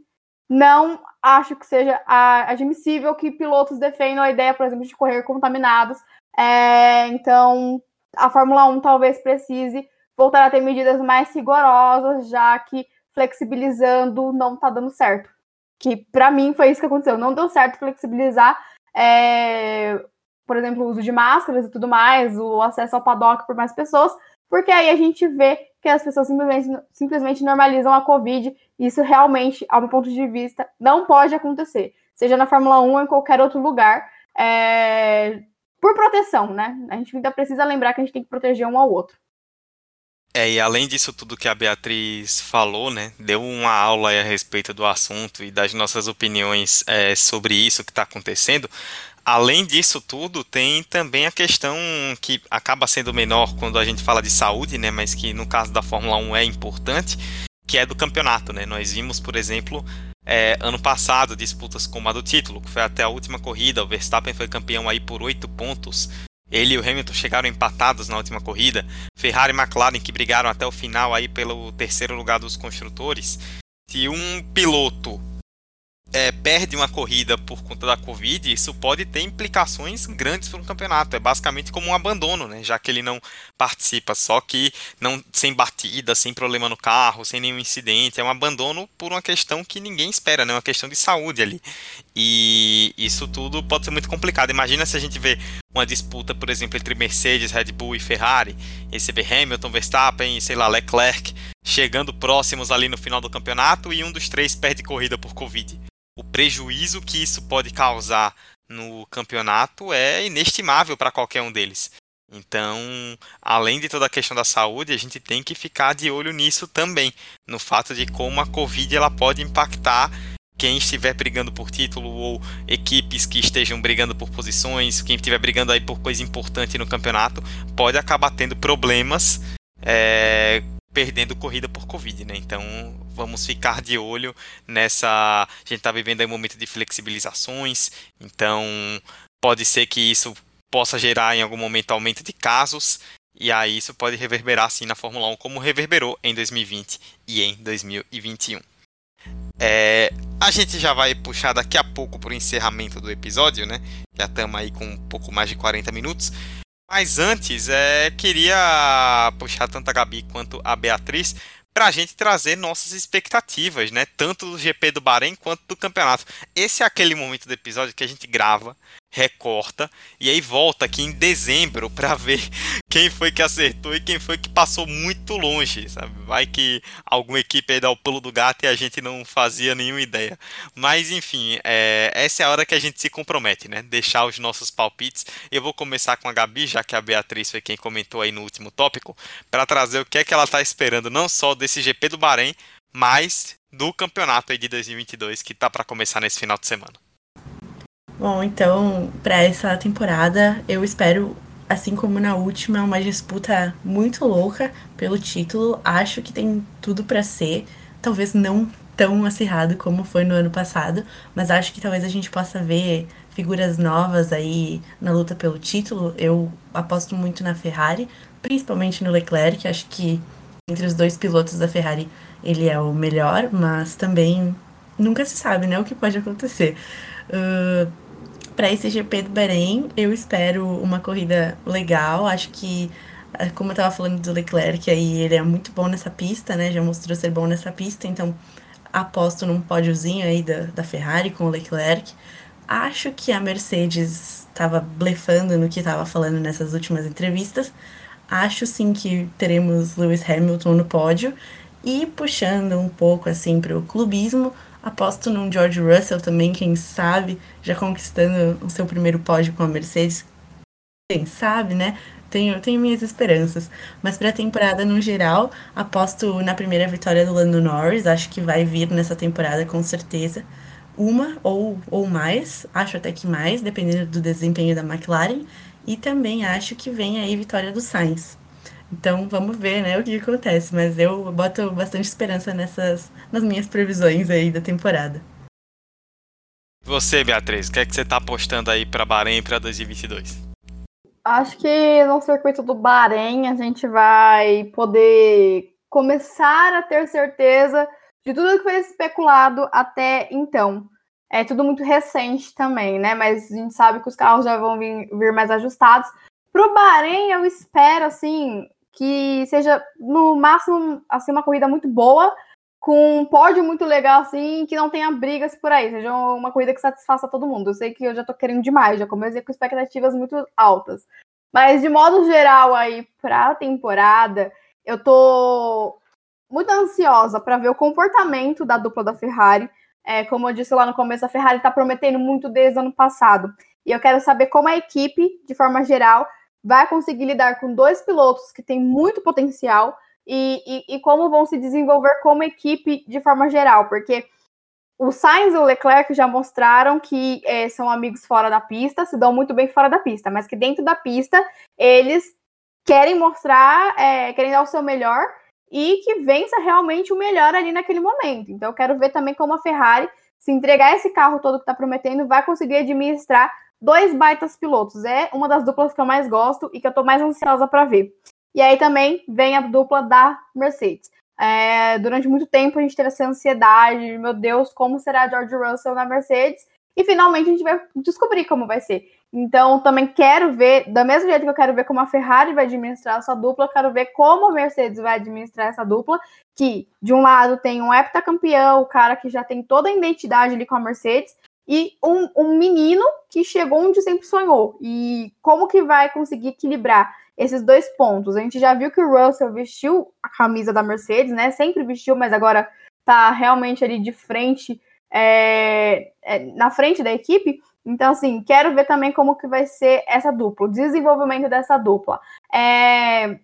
não acho que seja admissível que pilotos defendam a ideia, por exemplo, de correr contaminados. É, então, a Fórmula 1 talvez precise voltar a ter medidas mais rigorosas, já que flexibilizando não está dando certo. Que para mim foi isso que aconteceu. Não deu certo flexibilizar é, por exemplo, o uso de máscaras e tudo mais, o acesso ao paddock por mais pessoas, porque aí a gente vê que as pessoas simplesmente, simplesmente normalizam a Covid. E isso realmente, ao meu ponto de vista, não pode acontecer. Seja na Fórmula 1 ou em qualquer outro lugar. É... Por proteção, né? A gente ainda precisa lembrar que a gente tem que proteger um ao outro. É, e além disso tudo que a Beatriz falou, né, deu uma aula a respeito do assunto e das nossas opiniões é, sobre isso que está acontecendo, além disso tudo, tem também a questão que acaba sendo menor quando a gente fala de saúde, né, mas que no caso da Fórmula 1 é importante, que é do campeonato, né? Nós vimos, por exemplo, é, ano passado disputas como a do título, que foi até a última corrida, o Verstappen foi campeão aí por oito pontos. Ele e o Hamilton chegaram empatados na última corrida. Ferrari e McLaren que brigaram até o final aí pelo terceiro lugar dos construtores. Se um piloto é, perde uma corrida por conta da Covid, isso pode ter implicações grandes para um campeonato. É basicamente como um abandono, né? já que ele não participa, só que não sem batida, sem problema no carro, sem nenhum incidente. É um abandono por uma questão que ninguém espera, né? uma questão de saúde ali. E isso tudo pode ser muito complicado. Imagina se a gente vê uma disputa, por exemplo, entre Mercedes, Red Bull e Ferrari, e Hamilton, Verstappen, sei lá, Leclerc chegando próximos ali no final do campeonato e um dos três perde corrida por Covid o prejuízo que isso pode causar no campeonato é inestimável para qualquer um deles. Então, além de toda a questão da saúde, a gente tem que ficar de olho nisso também, no fato de como a Covid ela pode impactar quem estiver brigando por título ou equipes que estejam brigando por posições, quem estiver brigando aí por coisa importante no campeonato, pode acabar tendo problemas é, perdendo corrida por Covid, né? Então vamos ficar de olho nessa. A gente está vivendo aí um momento de flexibilizações, então pode ser que isso possa gerar em algum momento aumento de casos, e aí isso pode reverberar assim na Fórmula 1, como reverberou em 2020 e em 2021. É, a gente já vai puxar daqui a pouco para o encerramento do episódio, né? Já estamos aí com um pouco mais de 40 minutos. Mas antes, é, queria puxar tanto a Gabi quanto a Beatriz para a gente trazer nossas expectativas, né? Tanto do GP do Bahrein quanto do campeonato. Esse é aquele momento do episódio que a gente grava recorta e aí volta aqui em dezembro para ver quem foi que acertou e quem foi que passou muito longe, sabe? Vai que alguma equipe aí dá o pulo do gato e a gente não fazia nenhuma ideia. Mas enfim, é, essa é a hora que a gente se compromete, né? Deixar os nossos palpites. Eu vou começar com a Gabi, já que a Beatriz foi quem comentou aí no último tópico, para trazer o que é que ela está esperando não só desse GP do Bahrein, mas do campeonato aí de 2022 que tá para começar nesse final de semana. Bom, então, para essa temporada, eu espero, assim como na última, uma disputa muito louca pelo título. Acho que tem tudo para ser, talvez não tão acirrado como foi no ano passado, mas acho que talvez a gente possa ver figuras novas aí na luta pelo título. Eu aposto muito na Ferrari, principalmente no Leclerc. Acho que entre os dois pilotos da Ferrari ele é o melhor, mas também nunca se sabe, né, o que pode acontecer. Uh, para esse GP do Bahrein, eu espero uma corrida legal. Acho que, eh, como eu estava falando do Leclerc, aí ele é muito bom nessa pista, né? Já mostrou ser bom nessa pista, então aposto num pódiozinho aí da, da Ferrari com o Leclerc. Acho que a Mercedes estava blefando no que estava falando nessas últimas entrevistas. Acho sim que teremos Lewis Hamilton no pódio. E puxando um pouco assim para o clubismo, Aposto num George Russell também, quem sabe, já conquistando o seu primeiro pódio com a Mercedes. Quem sabe, né? Tenho, tenho minhas esperanças. Mas para a temporada no geral, aposto na primeira vitória do Lando Norris. Acho que vai vir nessa temporada com certeza. Uma ou, ou mais, acho até que mais, dependendo do desempenho da McLaren. E também acho que vem aí vitória do Sainz. Então vamos ver, né, o que acontece. Mas eu boto bastante esperança nessas nas minhas previsões aí da temporada. Você, Beatriz, o que é que você está apostando aí para Bahrein para 2022? Acho que no circuito do Bahrein a gente vai poder começar a ter certeza de tudo que foi especulado até então. É tudo muito recente também, né? Mas a gente sabe que os carros já vão vir, vir mais ajustados. Para o Bahrein, eu espero, assim, que seja no máximo assim uma corrida muito boa, com um pódio muito legal assim, que não tenha brigas por aí, seja uma corrida que satisfaça todo mundo. Eu sei que eu já tô querendo demais, já comecei com expectativas muito altas. Mas de modo geral aí para a temporada, eu tô muito ansiosa para ver o comportamento da dupla da Ferrari. É, como eu disse lá no começo, a Ferrari está prometendo muito desde o ano passado. E eu quero saber como a equipe, de forma geral, vai conseguir lidar com dois pilotos que têm muito potencial e, e, e como vão se desenvolver como equipe de forma geral, porque o Sainz e o Leclerc já mostraram que é, são amigos fora da pista, se dão muito bem fora da pista, mas que dentro da pista eles querem mostrar, é, querem dar o seu melhor e que vença realmente o melhor ali naquele momento. Então eu quero ver também como a Ferrari, se entregar esse carro todo que está prometendo, vai conseguir administrar dois baitas pilotos. É uma das duplas que eu mais gosto e que eu estou mais ansiosa para ver. E aí também vem a dupla da Mercedes. É, durante muito tempo a gente teve essa ansiedade, meu Deus, como será George Russell na Mercedes? E finalmente a gente vai descobrir como vai ser. Então também quero ver, da mesma jeito que eu quero ver como a Ferrari vai administrar essa dupla, quero ver como a Mercedes vai administrar essa dupla, que de um lado tem um heptacampeão, o cara que já tem toda a identidade ali com a Mercedes, e um, um menino que chegou onde sempre sonhou. E como que vai conseguir equilibrar esses dois pontos. A gente já viu que o Russell vestiu a camisa da Mercedes, né? Sempre vestiu, mas agora tá realmente ali de frente, é, é, na frente da equipe. Então, assim, quero ver também como que vai ser essa dupla, o desenvolvimento dessa dupla. É...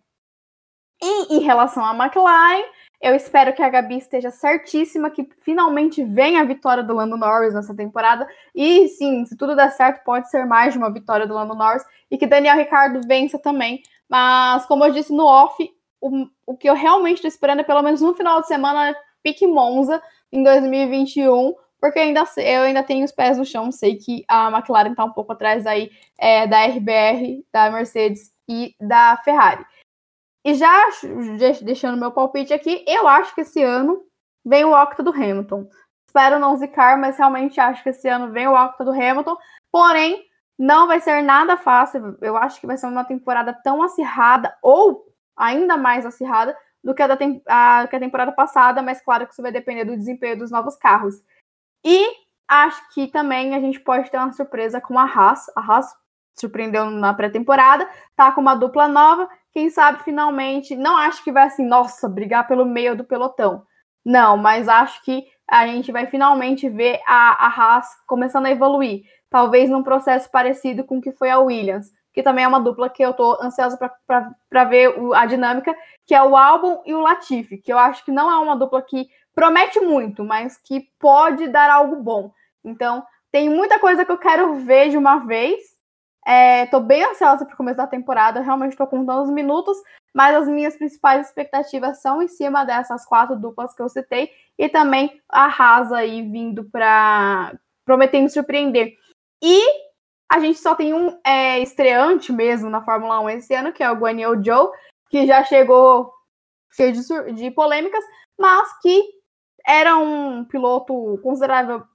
E em relação à McLaren, eu espero que a Gabi esteja certíssima, que finalmente venha a vitória do Lando Norris nessa temporada. E sim, se tudo der certo, pode ser mais de uma vitória do Lando Norris e que Daniel Ricardo vença também. Mas, como eu disse no off, o, o que eu realmente estou esperando é pelo menos no final de semana pique Monza em 2021, porque ainda, eu ainda tenho os pés no chão, sei que a McLaren está um pouco atrás aí é, da RBR, da Mercedes e da Ferrari. E já deixando meu palpite aqui, eu acho que esse ano vem o octa do Hamilton. Espero não zicar, mas realmente acho que esse ano vem o octa do Hamilton. Porém, não vai ser nada fácil. Eu acho que vai ser uma temporada tão acirrada, ou ainda mais acirrada, do que a, da tem a, que a temporada passada, mas claro que isso vai depender do desempenho dos novos carros. E acho que também a gente pode ter uma surpresa com a Haas. A Haas surpreendeu na pré-temporada, tá com uma dupla nova quem sabe finalmente, não acho que vai assim, nossa, brigar pelo meio do pelotão. Não, mas acho que a gente vai finalmente ver a, a Haas começando a evoluir. Talvez num processo parecido com o que foi a Williams, que também é uma dupla que eu tô ansiosa para ver o, a dinâmica, que é o Albon e o Latifi, que eu acho que não é uma dupla que promete muito, mas que pode dar algo bom. Então, tem muita coisa que eu quero ver de uma vez, É, bem ansiosa para começo da temporada, realmente estou contando os minutos, mas as minhas principais expectativas são em cima dessas quatro duplas que eu citei e também a Rasa aí vindo para prometendo surpreender. E a gente só tem um é, estreante mesmo na Fórmula 1 esse ano, que é o Guan Yu Zhou, que já chegou cheio de, de polêmicas, mas que era um piloto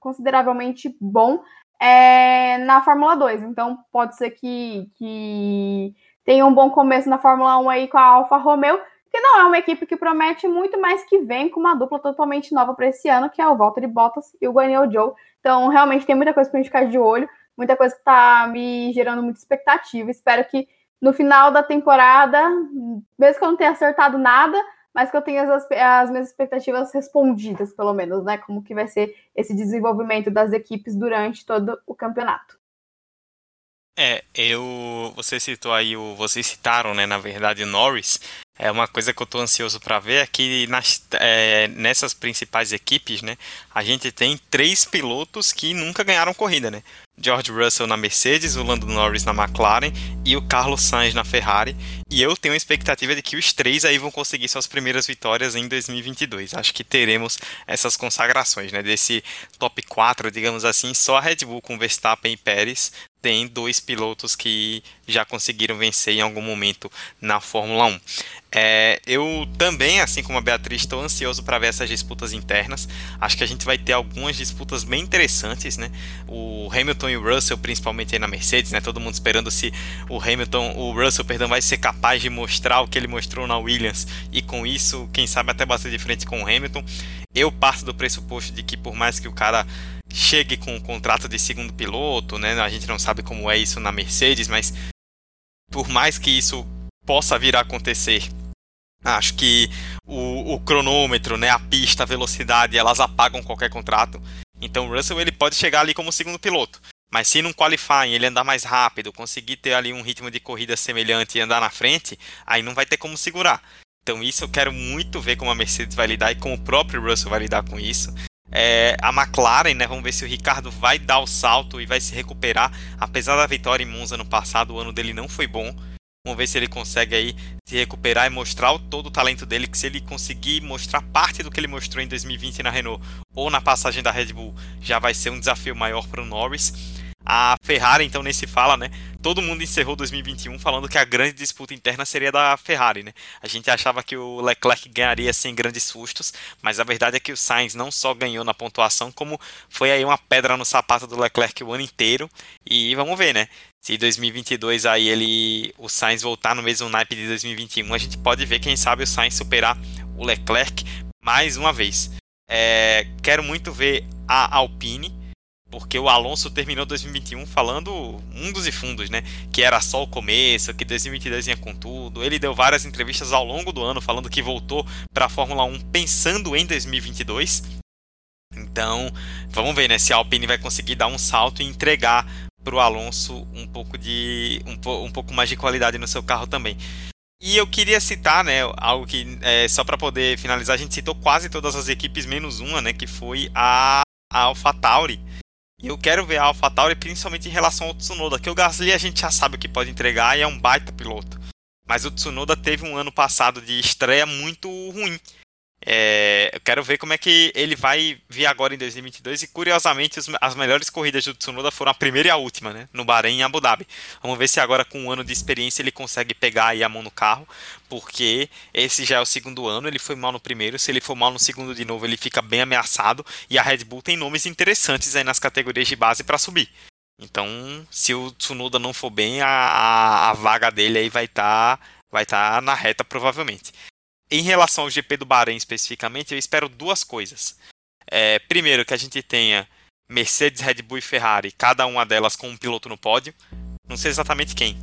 consideravelmente bom é, na Fórmula 2. Então pode ser que, que tenha um bom começo na Fórmula 1 aí com a Alfa Romeo, que não é uma equipe que promete muito, mas que vem com uma dupla totalmente nova para esse ano, que é o Valtteri Bottas e o Guanyu Joe. Então realmente tem muita coisa para gente ficar de olho, muita coisa que está me gerando muita expectativa. Espero que no final da temporada, mesmo que eu não tenha acertado nada, mas que eu tenha as, as minhas expectativas respondidas, pelo menos, né? Como que vai ser esse desenvolvimento das equipes durante todo o campeonato. É, eu. Você citou aí o. Vocês citaram, né, na verdade, Norris. É uma coisa que eu estou ansioso para ver é que nas, é, nessas principais equipes, né, a gente tem três pilotos que nunca ganharam corrida, né? George Russell na Mercedes, o Lando Norris na McLaren e o Carlos Sainz na Ferrari. E eu tenho a expectativa de que os três aí vão conseguir suas primeiras vitórias em 2022. Acho que teremos essas consagrações, né? Desse top 4, digamos assim, só a Red Bull com Verstappen e Pérez tem dois pilotos que já conseguiram vencer em algum momento na Fórmula 1. É, eu também, assim como a Beatriz, estou ansioso para ver essas disputas internas. Acho que a gente vai ter algumas disputas bem interessantes, né? O Hamilton e o Russell, principalmente aí na Mercedes, né? Todo mundo esperando se o Hamilton, o Russell, perdão, vai ser capaz de mostrar o que ele mostrou na Williams e com isso, quem sabe até bater de frente com o Hamilton. Eu parto do pressuposto de que por mais que o cara chegue com um contrato de segundo piloto, né? A gente não sabe como é isso na Mercedes, mas por mais que isso possa vir a acontecer, acho que o, o cronômetro, né, a pista, a velocidade, elas apagam qualquer contrato. Então o Russell ele pode chegar ali como segundo piloto. Mas se num qualifying ele andar mais rápido, conseguir ter ali um ritmo de corrida semelhante e andar na frente, aí não vai ter como segurar. Então isso eu quero muito ver como a Mercedes vai lidar e como o próprio Russell vai lidar com isso. É, a McLaren, né? Vamos ver se o Ricardo vai dar o salto e vai se recuperar. Apesar da vitória em Monza no passado, o ano dele não foi bom. Vamos ver se ele consegue aí se recuperar e mostrar todo o talento dele. Que se ele conseguir mostrar parte do que ele mostrou em 2020 na Renault ou na passagem da Red Bull, já vai ser um desafio maior para o Norris. A Ferrari, então, nem se fala, né? Todo mundo encerrou 2021 falando que a grande disputa interna seria da Ferrari, né? A gente achava que o Leclerc ganharia sem grandes sustos, mas a verdade é que o Sainz não só ganhou na pontuação, como foi aí uma pedra no sapato do Leclerc o ano inteiro. E vamos ver, né? Se 2022 aí ele o Sainz voltar no mesmo naipe de 2021, a gente pode ver quem sabe o Sainz superar o Leclerc mais uma vez. É, quero muito ver a Alpine porque o Alonso terminou 2021 falando mundos e fundos, né? Que era só o começo, que 2022 vinha com tudo. Ele deu várias entrevistas ao longo do ano falando que voltou para a Fórmula 1 pensando em 2022. Então, vamos ver, né? Se a Alpine vai conseguir dar um salto e entregar para o Alonso um pouco de um, um pouco mais de qualidade no seu carro também. E eu queria citar, né, algo que é, só para poder finalizar, a gente citou quase todas as equipes menos uma, né, que foi a, a AlphaTauri e eu quero ver a AlphaTauri principalmente em relação ao Tsunoda, que o Gasly a gente já sabe o que pode entregar e é um baita piloto. Mas o Tsunoda teve um ano passado de estreia muito ruim. É, eu quero ver como é que ele vai vir agora em 2022 e curiosamente os, as melhores corridas do Tsunoda foram a primeira e a última, né? No Bahrein e Abu Dhabi. Vamos ver se agora com um ano de experiência ele consegue pegar aí a mão no carro, porque esse já é o segundo ano, ele foi mal no primeiro, se ele for mal no segundo de novo ele fica bem ameaçado e a Red Bull tem nomes interessantes aí nas categorias de base para subir. Então, se o Tsunoda não for bem, a, a, a vaga dele aí vai estar tá, vai tá na reta provavelmente. Em relação ao GP do Bahrein especificamente, eu espero duas coisas. É, primeiro, que a gente tenha Mercedes, Red Bull e Ferrari, cada uma delas com um piloto no pódio. Não sei exatamente quem,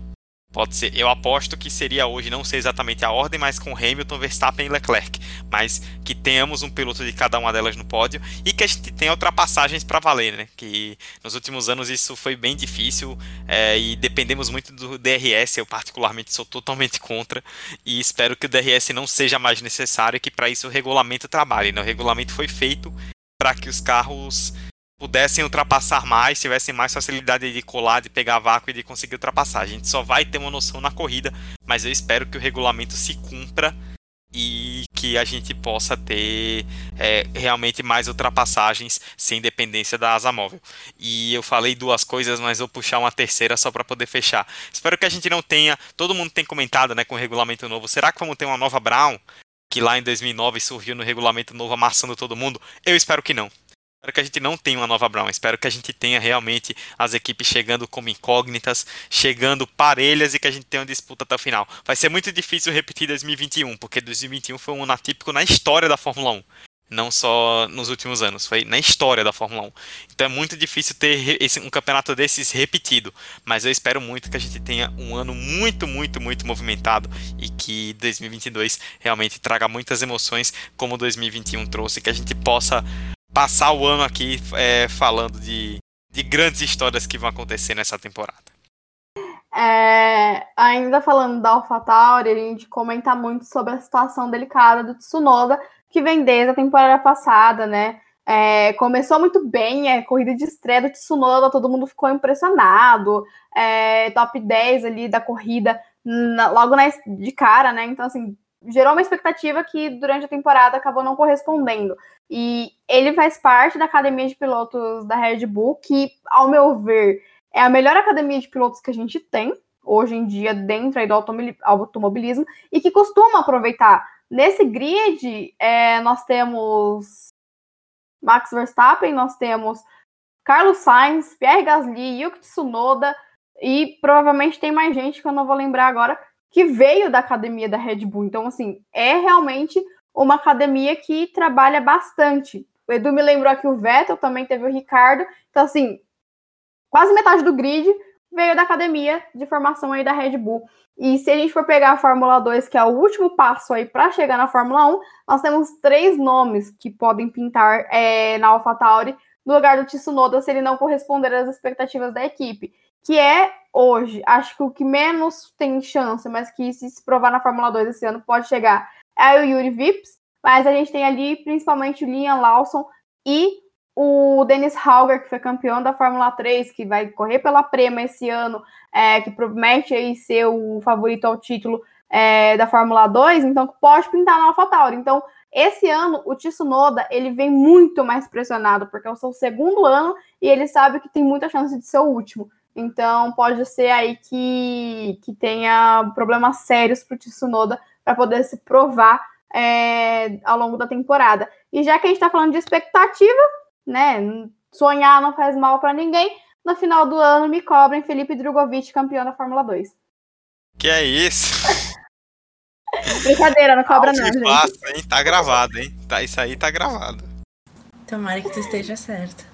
Pode ser, eu aposto que seria hoje, não sei exatamente a ordem, mas com Hamilton, Verstappen e Leclerc. Mas que tenhamos um piloto de cada uma delas no pódio e que a gente tenha ultrapassagens para valer, né? Que nos últimos anos isso foi bem difícil é, e dependemos muito do DRS. Eu, particularmente, sou totalmente contra e espero que o DRS não seja mais necessário e que para isso o regulamento trabalhe. Né? O regulamento foi feito para que os carros pudessem ultrapassar mais, tivessem mais facilidade de colar, de pegar vácuo e de conseguir ultrapassar. A gente só vai ter uma noção na corrida, mas eu espero que o regulamento se cumpra e que a gente possa ter é, realmente mais ultrapassagens sem dependência da asa móvel. E eu falei duas coisas, mas vou puxar uma terceira só para poder fechar. Espero que a gente não tenha. Todo mundo tem comentado, né, com o regulamento novo. Será que vamos ter uma nova Brown? Que lá em 2009 surgiu no regulamento novo amassando todo mundo? Eu espero que não. Espero que a gente não tenha uma nova Brown. Espero que a gente tenha realmente as equipes chegando como incógnitas, chegando parelhas e que a gente tenha uma disputa até o final. Vai ser muito difícil repetir 2021, porque 2021 foi um ano atípico na história da Fórmula 1. Não só nos últimos anos, foi na história da Fórmula 1. Então é muito difícil ter esse, um campeonato desses repetido. Mas eu espero muito que a gente tenha um ano muito, muito, muito movimentado e que 2022 realmente traga muitas emoções, como 2021 trouxe, que a gente possa passar o ano aqui é, falando de, de grandes histórias que vão acontecer nessa temporada. É, ainda falando da AlphaTauri, a gente comenta muito sobre a situação delicada do Tsunoda, que vem desde a temporada passada, né? É, começou muito bem, é corrida de estreia do Tsunoda, todo mundo ficou impressionado, é, top 10 ali da corrida na, logo na, de cara, né? Então, assim, gerou uma expectativa que durante a temporada acabou não correspondendo. E ele faz parte da academia de pilotos da Red Bull, que, ao meu ver, é a melhor academia de pilotos que a gente tem hoje em dia dentro aí do automobilismo e que costuma aproveitar. Nesse grid, é, nós temos Max Verstappen, nós temos Carlos Sainz, Pierre Gasly, Yuki Tsunoda e provavelmente tem mais gente que eu não vou lembrar agora, que veio da academia da Red Bull. Então, assim, é realmente uma academia que trabalha bastante. O Edu me lembrou aqui o Vettel, também teve o Ricardo. Então, assim, quase metade do grid veio da academia de formação aí da Red Bull. E se a gente for pegar a Fórmula 2, que é o último passo aí para chegar na Fórmula 1, nós temos três nomes que podem pintar é, na AlphaTauri no lugar do Tsunoda se ele não corresponder às expectativas da equipe. Que é hoje, acho que o que menos tem chance, mas que se provar na Fórmula 2 esse ano pode chegar, é o Yuri Vips. Mas a gente tem ali principalmente o Liam Lawson e o Dennis Hauger, que foi campeão da Fórmula 3, que vai correr pela Prema esse ano, é, que promete aí ser o favorito ao título é, da Fórmula 2, então pode pintar na AlphaTauri. Então, esse ano, o Tsunoda, ele vem muito mais pressionado, porque é o seu segundo ano e ele sabe que tem muita chance de ser o último. Então, pode ser aí que, que tenha problemas sérios para o Tsunoda para poder se provar é, ao longo da temporada. E já que a gente está falando de expectativa, né? Sonhar não faz mal para ninguém. No final do ano, me cobrem Felipe Drogovic, campeão da Fórmula 2. Que é isso? Brincadeira, não cobra não, gente. Passa, hein? Tá gravado, hein? Tá, isso aí tá gravado. Tomara que tu esteja certo.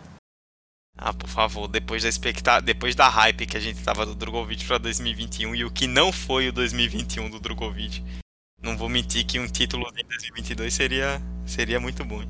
Ah, por favor, depois da expecta... depois da hype que a gente tava do Drogovic para 2021 e o que não foi o 2021 do Drogovic. Não vou mentir que um título em 2022 seria seria muito bom.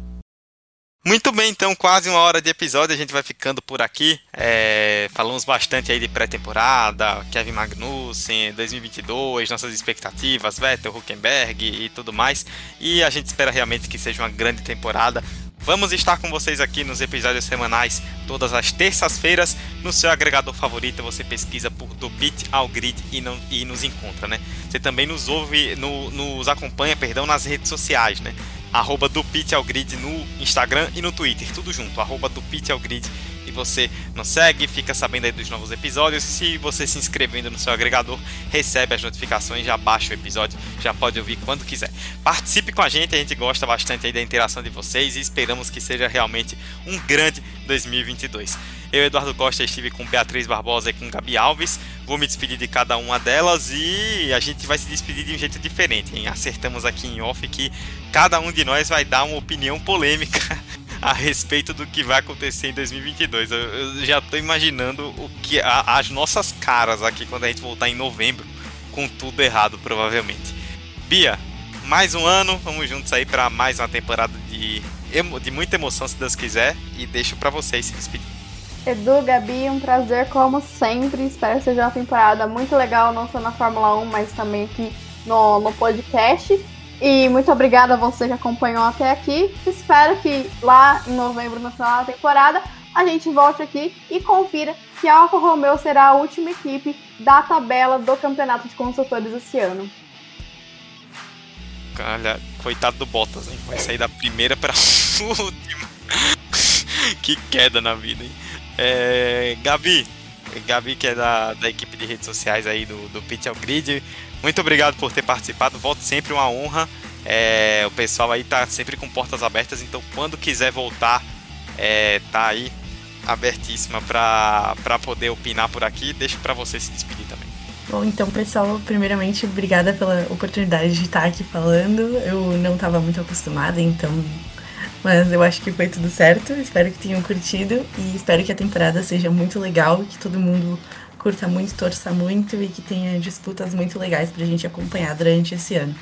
Muito bem, então, quase uma hora de episódio, a gente vai ficando por aqui. É, falamos bastante aí de pré-temporada, Kevin Magnussen, 2022, nossas expectativas, Vettel, Huckenberg e tudo mais. E a gente espera realmente que seja uma grande temporada. Vamos estar com vocês aqui nos episódios semanais, todas as terças-feiras, no seu agregador favorito. Você pesquisa por do Pit ao Grid e, não, e nos encontra, né? Você também nos ouve, no, nos acompanha, perdão, nas redes sociais, né? arroba do ao Grid no Instagram e no Twitter, tudo junto, arroba do ao Grid. Você nos segue, fica sabendo aí dos novos episódios. Se você se inscrevendo no seu agregador, recebe as notificações, já baixa o episódio, já pode ouvir quando quiser. Participe com a gente, a gente gosta bastante aí da interação de vocês e esperamos que seja realmente um grande 2022. Eu, Eduardo Costa, estive com Beatriz Barbosa e com Gabi Alves. Vou me despedir de cada uma delas e a gente vai se despedir de um jeito diferente. Hein? Acertamos aqui em off que cada um de nós vai dar uma opinião polêmica a respeito do que vai acontecer em 2022. Eu, eu já estou imaginando o que a, as nossas caras aqui quando a gente voltar em novembro, com tudo errado, provavelmente. Bia, mais um ano, vamos juntos aí para mais uma temporada de, de muita emoção, se Deus quiser, e deixo para vocês se despedir. Edu, Gabi, um prazer como sempre. Espero que seja uma temporada muito legal, não só na Fórmula 1, mas também aqui no, no podcast. E muito obrigada a você que acompanhou até aqui. Espero que lá em novembro, no final da temporada, a gente volte aqui e confira que a Alfa Romeo será a última equipe da tabela do Campeonato de Construtores esse ano. Olha, coitado do Bottas, hein? Vai sair da primeira para última. que queda na vida, hein? É, Gabi, Gabi que é da, da equipe de redes sociais aí do, do Pitch ao Grid, muito obrigado por ter participado, volto sempre uma honra. É, o pessoal aí tá sempre com portas abertas, então quando quiser voltar, é, tá aí abertíssima para poder opinar por aqui. Deixo para você se despedir também. Bom, então, pessoal, primeiramente, obrigada pela oportunidade de estar aqui falando. Eu não estava muito acostumada, então mas eu acho que foi tudo certo. Espero que tenham curtido e espero que a temporada seja muito legal, que todo mundo curta muito, torça muito e que tenha disputas muito legais pra gente acompanhar durante esse ano.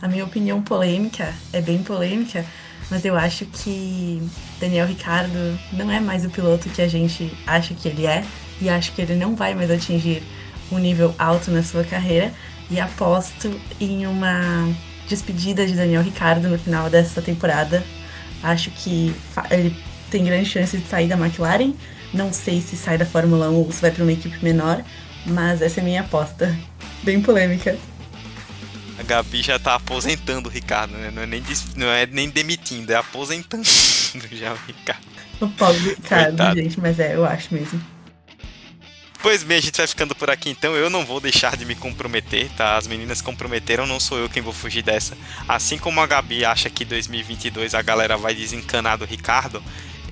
A minha opinião polêmica é bem polêmica, mas eu acho que Daniel Ricardo não é mais o piloto que a gente acha que ele é e acho que ele não vai mais atingir um nível alto na sua carreira e aposto em uma despedida de Daniel Ricardo no final dessa temporada Acho que ele tem grande chance de sair da McLaren. Não sei se sai da Fórmula 1 ou se vai para uma equipe menor, mas essa é minha aposta. Bem polêmica. A Gabi já tá aposentando o Ricardo, né? Não é nem, não é nem demitindo, é aposentando já o Ricardo. O pobre Ricardo, Coitado. gente, mas é, eu acho mesmo. Pois bem, a gente vai ficando por aqui então. Eu não vou deixar de me comprometer, tá? As meninas comprometeram, não sou eu quem vou fugir dessa. Assim como a Gabi acha que 2022 a galera vai desencanar do Ricardo,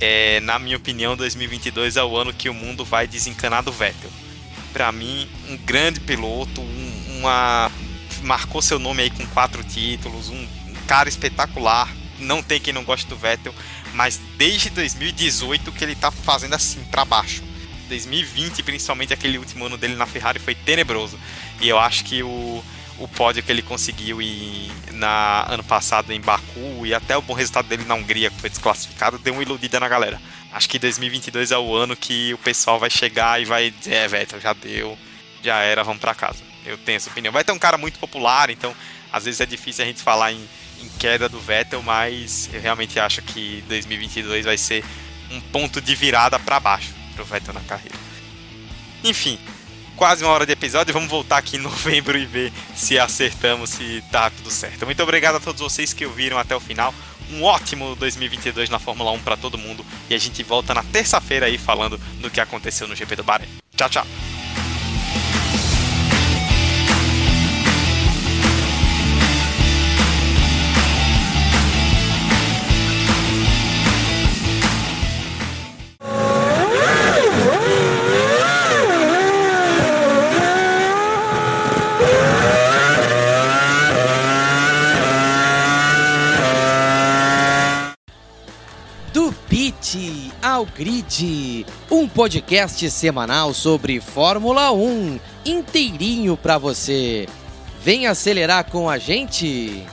é, na minha opinião, 2022 é o ano que o mundo vai desencanar do Vettel. Para mim, um grande piloto, um, uma marcou seu nome aí com quatro títulos, um, um cara espetacular. Não tem quem não goste do Vettel, mas desde 2018 que ele tá fazendo assim para baixo 2020, principalmente aquele último ano dele na Ferrari, foi tenebroso. E eu acho que o, o pódio que ele conseguiu em, na ano passado em Baku e até o bom resultado dele na Hungria, que foi desclassificado, deu uma iludida na galera. Acho que 2022 é o ano que o pessoal vai chegar e vai dizer: é, Vettel, já deu, já era, vamos para casa. Eu tenho essa opinião. Vai ter um cara muito popular, então às vezes é difícil a gente falar em, em queda do Vettel, mas eu realmente acho que 2022 vai ser um ponto de virada para baixo pro Vettel na carreira. Enfim, quase uma hora de episódio. Vamos voltar aqui em novembro e ver se acertamos, se tá tudo certo. Muito obrigado a todos vocês que ouviram até o final. Um ótimo 2022 na Fórmula 1 para todo mundo. E a gente volta na terça-feira aí falando do que aconteceu no GP do Bahrein. Tchau, tchau. Ao Grid, um podcast semanal sobre Fórmula 1, inteirinho para você. Vem acelerar com a gente!